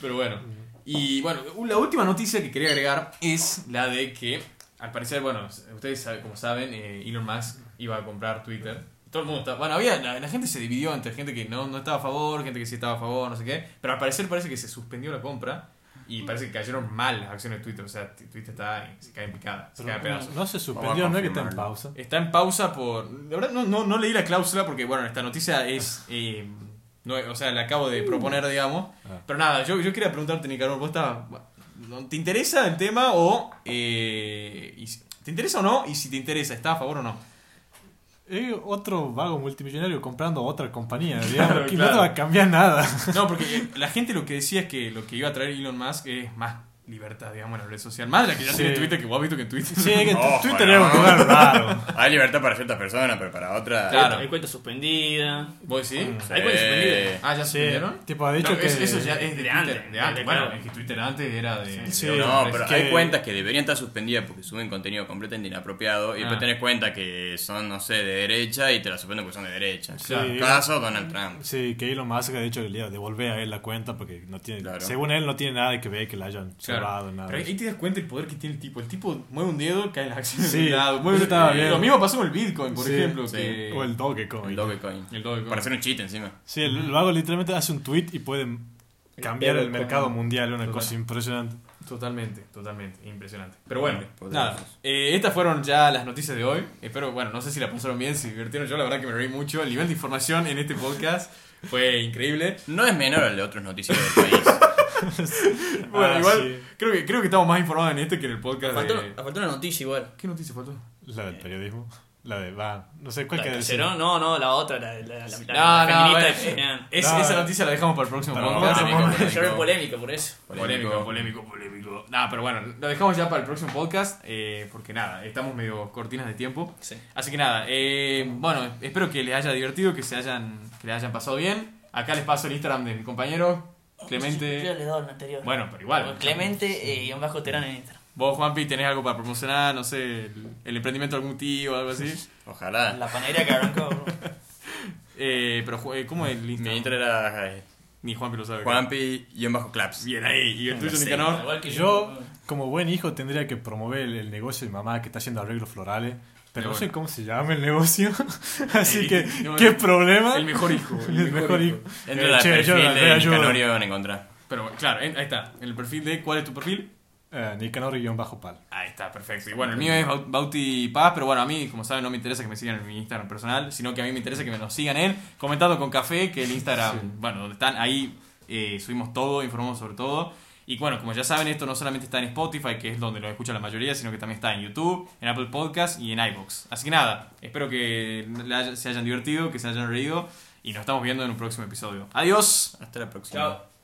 Speaker 1: Pero bueno. Y bueno, la última noticia que quería agregar es la de que, al parecer, bueno, ustedes saben- como saben, eh, Elon Musk iba a comprar Twitter. Todo el mundo estaba... Bueno, había, la, la gente se dividió entre gente que no, no estaba a favor, gente que sí estaba a favor, no sé qué. Pero al parecer parece que se suspendió la compra y parece que cayeron mal las acciones de Twitter. O sea, Twitter está se cae en picada, se cae a pedazos.
Speaker 2: No se
Speaker 4: Vamos
Speaker 2: suspendió, no es que está en pausa.
Speaker 1: Está en pausa por. La verdad, no, no, no leí la cláusula porque, bueno, esta noticia es. eh, no, o sea, la acabo de proponer, digamos.
Speaker 2: Ah.
Speaker 1: Pero nada, yo, yo quería preguntarte, Nicaragua, ¿vos estás- no- ¿Te interesa el tema o. eh, y ¿Te interesa o no? Y si te interesa, ¿estás a favor o no?
Speaker 2: Otro vago multimillonario comprando otra compañía,
Speaker 1: Claro,
Speaker 2: que
Speaker 1: claro.
Speaker 2: no te va a cambiar nada.
Speaker 1: No, porque la gente lo que decía es que lo que iba a traer Elon Musk es más libertad, digamos, en la red social. La que ya
Speaker 2: Sí.
Speaker 1: tiene Twitter, que vos has visto que en Twitter.
Speaker 2: Sí, que
Speaker 4: Ojo,
Speaker 2: Twitter
Speaker 4: no.
Speaker 2: es un lugar raro.
Speaker 4: Hay libertad para ciertas personas, pero para otras...
Speaker 1: Claro.
Speaker 3: Hay cuenta suspendida.
Speaker 1: ¿Vos?
Speaker 2: Mm.
Speaker 3: Hay cuenta suspendida.
Speaker 1: Ah, ¿ya
Speaker 2: Sí,
Speaker 1: suspendieron?
Speaker 2: tipo, ha dicho
Speaker 1: No,
Speaker 2: que...
Speaker 1: eso, eso ya es de,
Speaker 3: de
Speaker 1: Twitter,
Speaker 3: antes,
Speaker 1: de antes.
Speaker 3: de-
Speaker 1: Bueno,
Speaker 3: claro.
Speaker 1: es que Twitter antes era de.
Speaker 2: Sí.
Speaker 1: de
Speaker 2: No,
Speaker 4: No, pero hay cuentas que deberían estar suspendidas porque suben contenido completamente inapropiado y después
Speaker 1: Ah.
Speaker 4: tenés cuenta que son, no sé, de derecha y te la suspenden porque son de derecha.
Speaker 2: Sí.
Speaker 4: Caso Donald Trump.
Speaker 2: Sí, que Elon Musk ha dicho que le iba a devolver a él la cuenta porque no tiene,
Speaker 4: Claro.
Speaker 2: según él no tiene nada que ver que la hayan
Speaker 1: Claro.
Speaker 2: Cerrado, nada.
Speaker 1: Pero ahí te das cuenta el poder que tiene el tipo. El tipo mueve un dedo,
Speaker 2: Sí,
Speaker 1: un lado. Mueve
Speaker 2: eso estaba
Speaker 1: Eh,
Speaker 2: bien.
Speaker 1: Lo mismo pasó con el Bitcoin, por
Speaker 2: Sí,
Speaker 1: ejemplo.
Speaker 4: sí.
Speaker 1: Que...
Speaker 2: O el Dogecoin.
Speaker 4: El Dogecoin.
Speaker 1: El Dogecoin.
Speaker 4: Para hacer un cheat encima.
Speaker 2: Sí, el, vago literalmente hace un tweet y puede cambiar el mercado mundial, una
Speaker 1: Total.
Speaker 2: cosa impresionante.
Speaker 1: Totalmente, totalmente. Impresionante. Pero bueno,
Speaker 4: Poderosos.
Speaker 1: nada. Eh, estas fueron ya las noticias de hoy. Espero, bueno, no sé si la pasaron bien, si divirtieron. Yo la verdad que me reí mucho. El nivel de información en este podcast fue increíble.
Speaker 4: No es menor al de otros noticieros del país.
Speaker 1: Bueno,
Speaker 2: Ah,
Speaker 1: igual
Speaker 2: sí.
Speaker 1: creo, que, creo que estamos más informados en este que en el podcast
Speaker 3: Faltó,
Speaker 1: de...
Speaker 3: faltó una noticia igual.
Speaker 1: ¿Qué noticia faltó?
Speaker 2: La del periodismo. La de, va, no sé cuál
Speaker 3: ¿La
Speaker 2: que
Speaker 3: de
Speaker 2: decir.
Speaker 3: Cacerón? No, no, la otra, la, la, la, la,
Speaker 1: No,
Speaker 3: la
Speaker 1: no,
Speaker 3: feminista
Speaker 1: bueno. Es-
Speaker 2: No,
Speaker 1: esa
Speaker 2: eh.
Speaker 1: noticia la dejamos para el próximo podcast.
Speaker 3: Yo era polémica por eso.
Speaker 1: Polémico, polémico, polémico. Nada, pero bueno, lo dejamos ya para el próximo podcast. eh, porque nada, estamos medio cortinas de tiempo.
Speaker 3: Sí.
Speaker 1: Así que nada, eh, bueno, espero que les haya divertido, que se hayan, que les hayan pasado bien. Acá les paso el Instagram de mi compañero,
Speaker 3: Yo
Speaker 1: Clemente.
Speaker 3: le he dado el anterior.
Speaker 1: Bueno, pero igual.
Speaker 3: Clemente eh, y un bajo terán en Instagram.
Speaker 1: Vos, Juanpi, tenés algo para promocionar, no sé, el, el emprendimiento de algún tío o algo así.
Speaker 4: Ojalá.
Speaker 3: La panadería que arrancó. bro.
Speaker 1: Eh, pero, eh, ¿cómo es el
Speaker 4: Mi
Speaker 1: Instagram?
Speaker 4: intro era eh,
Speaker 1: Ni Juanpi lo sabe.
Speaker 4: Juanpi y un bajo claps.
Speaker 1: Bien ahí. ¿Y el tuyo,
Speaker 4: Sí.
Speaker 1: Nicanor?
Speaker 3: Igual que
Speaker 2: Yo, como buen hijo, tendría que promover el, el negocio de mi mamá que está haciendo arreglos florales. Pero
Speaker 1: Pero
Speaker 2: no sé
Speaker 1: bueno.
Speaker 2: cómo se llama el negocio. Así
Speaker 1: El-
Speaker 2: que,
Speaker 1: no,
Speaker 2: ¿qué
Speaker 1: el-
Speaker 2: problema?
Speaker 1: El mejor hijo.
Speaker 2: El mejor hijo.
Speaker 4: Entra
Speaker 2: Eh, che,
Speaker 4: perfil
Speaker 2: yo la
Speaker 4: de
Speaker 2: reayudo.
Speaker 4: Canorio van a encontrar.
Speaker 1: Pero claro, ahí está. El perfil de. ¿Cuál es tu perfil?
Speaker 2: Eh, Nicanor-Pal.
Speaker 1: Ahí está, perfecto. Y bueno, el mío es Bau- Bauti Paz, pero bueno, a mí, como saben, no me interesa que me sigan en mi Instagram personal, sino que a mí me interesa que me nos sigan en Comentando con Café, que el Instagram, bueno, donde están ahí, eh, subimos todo, informamos sobre todo. Y bueno, como ya saben, esto no solamente está en Spotify, que es donde lo escucha la mayoría, sino que también está en YouTube, en Apple Podcast y en iBox. Así que nada, espero que se hayan divertido, que se hayan reído y nos estamos viendo en un próximo episodio. Adiós.
Speaker 4: Hasta la próxima.
Speaker 3: Chao.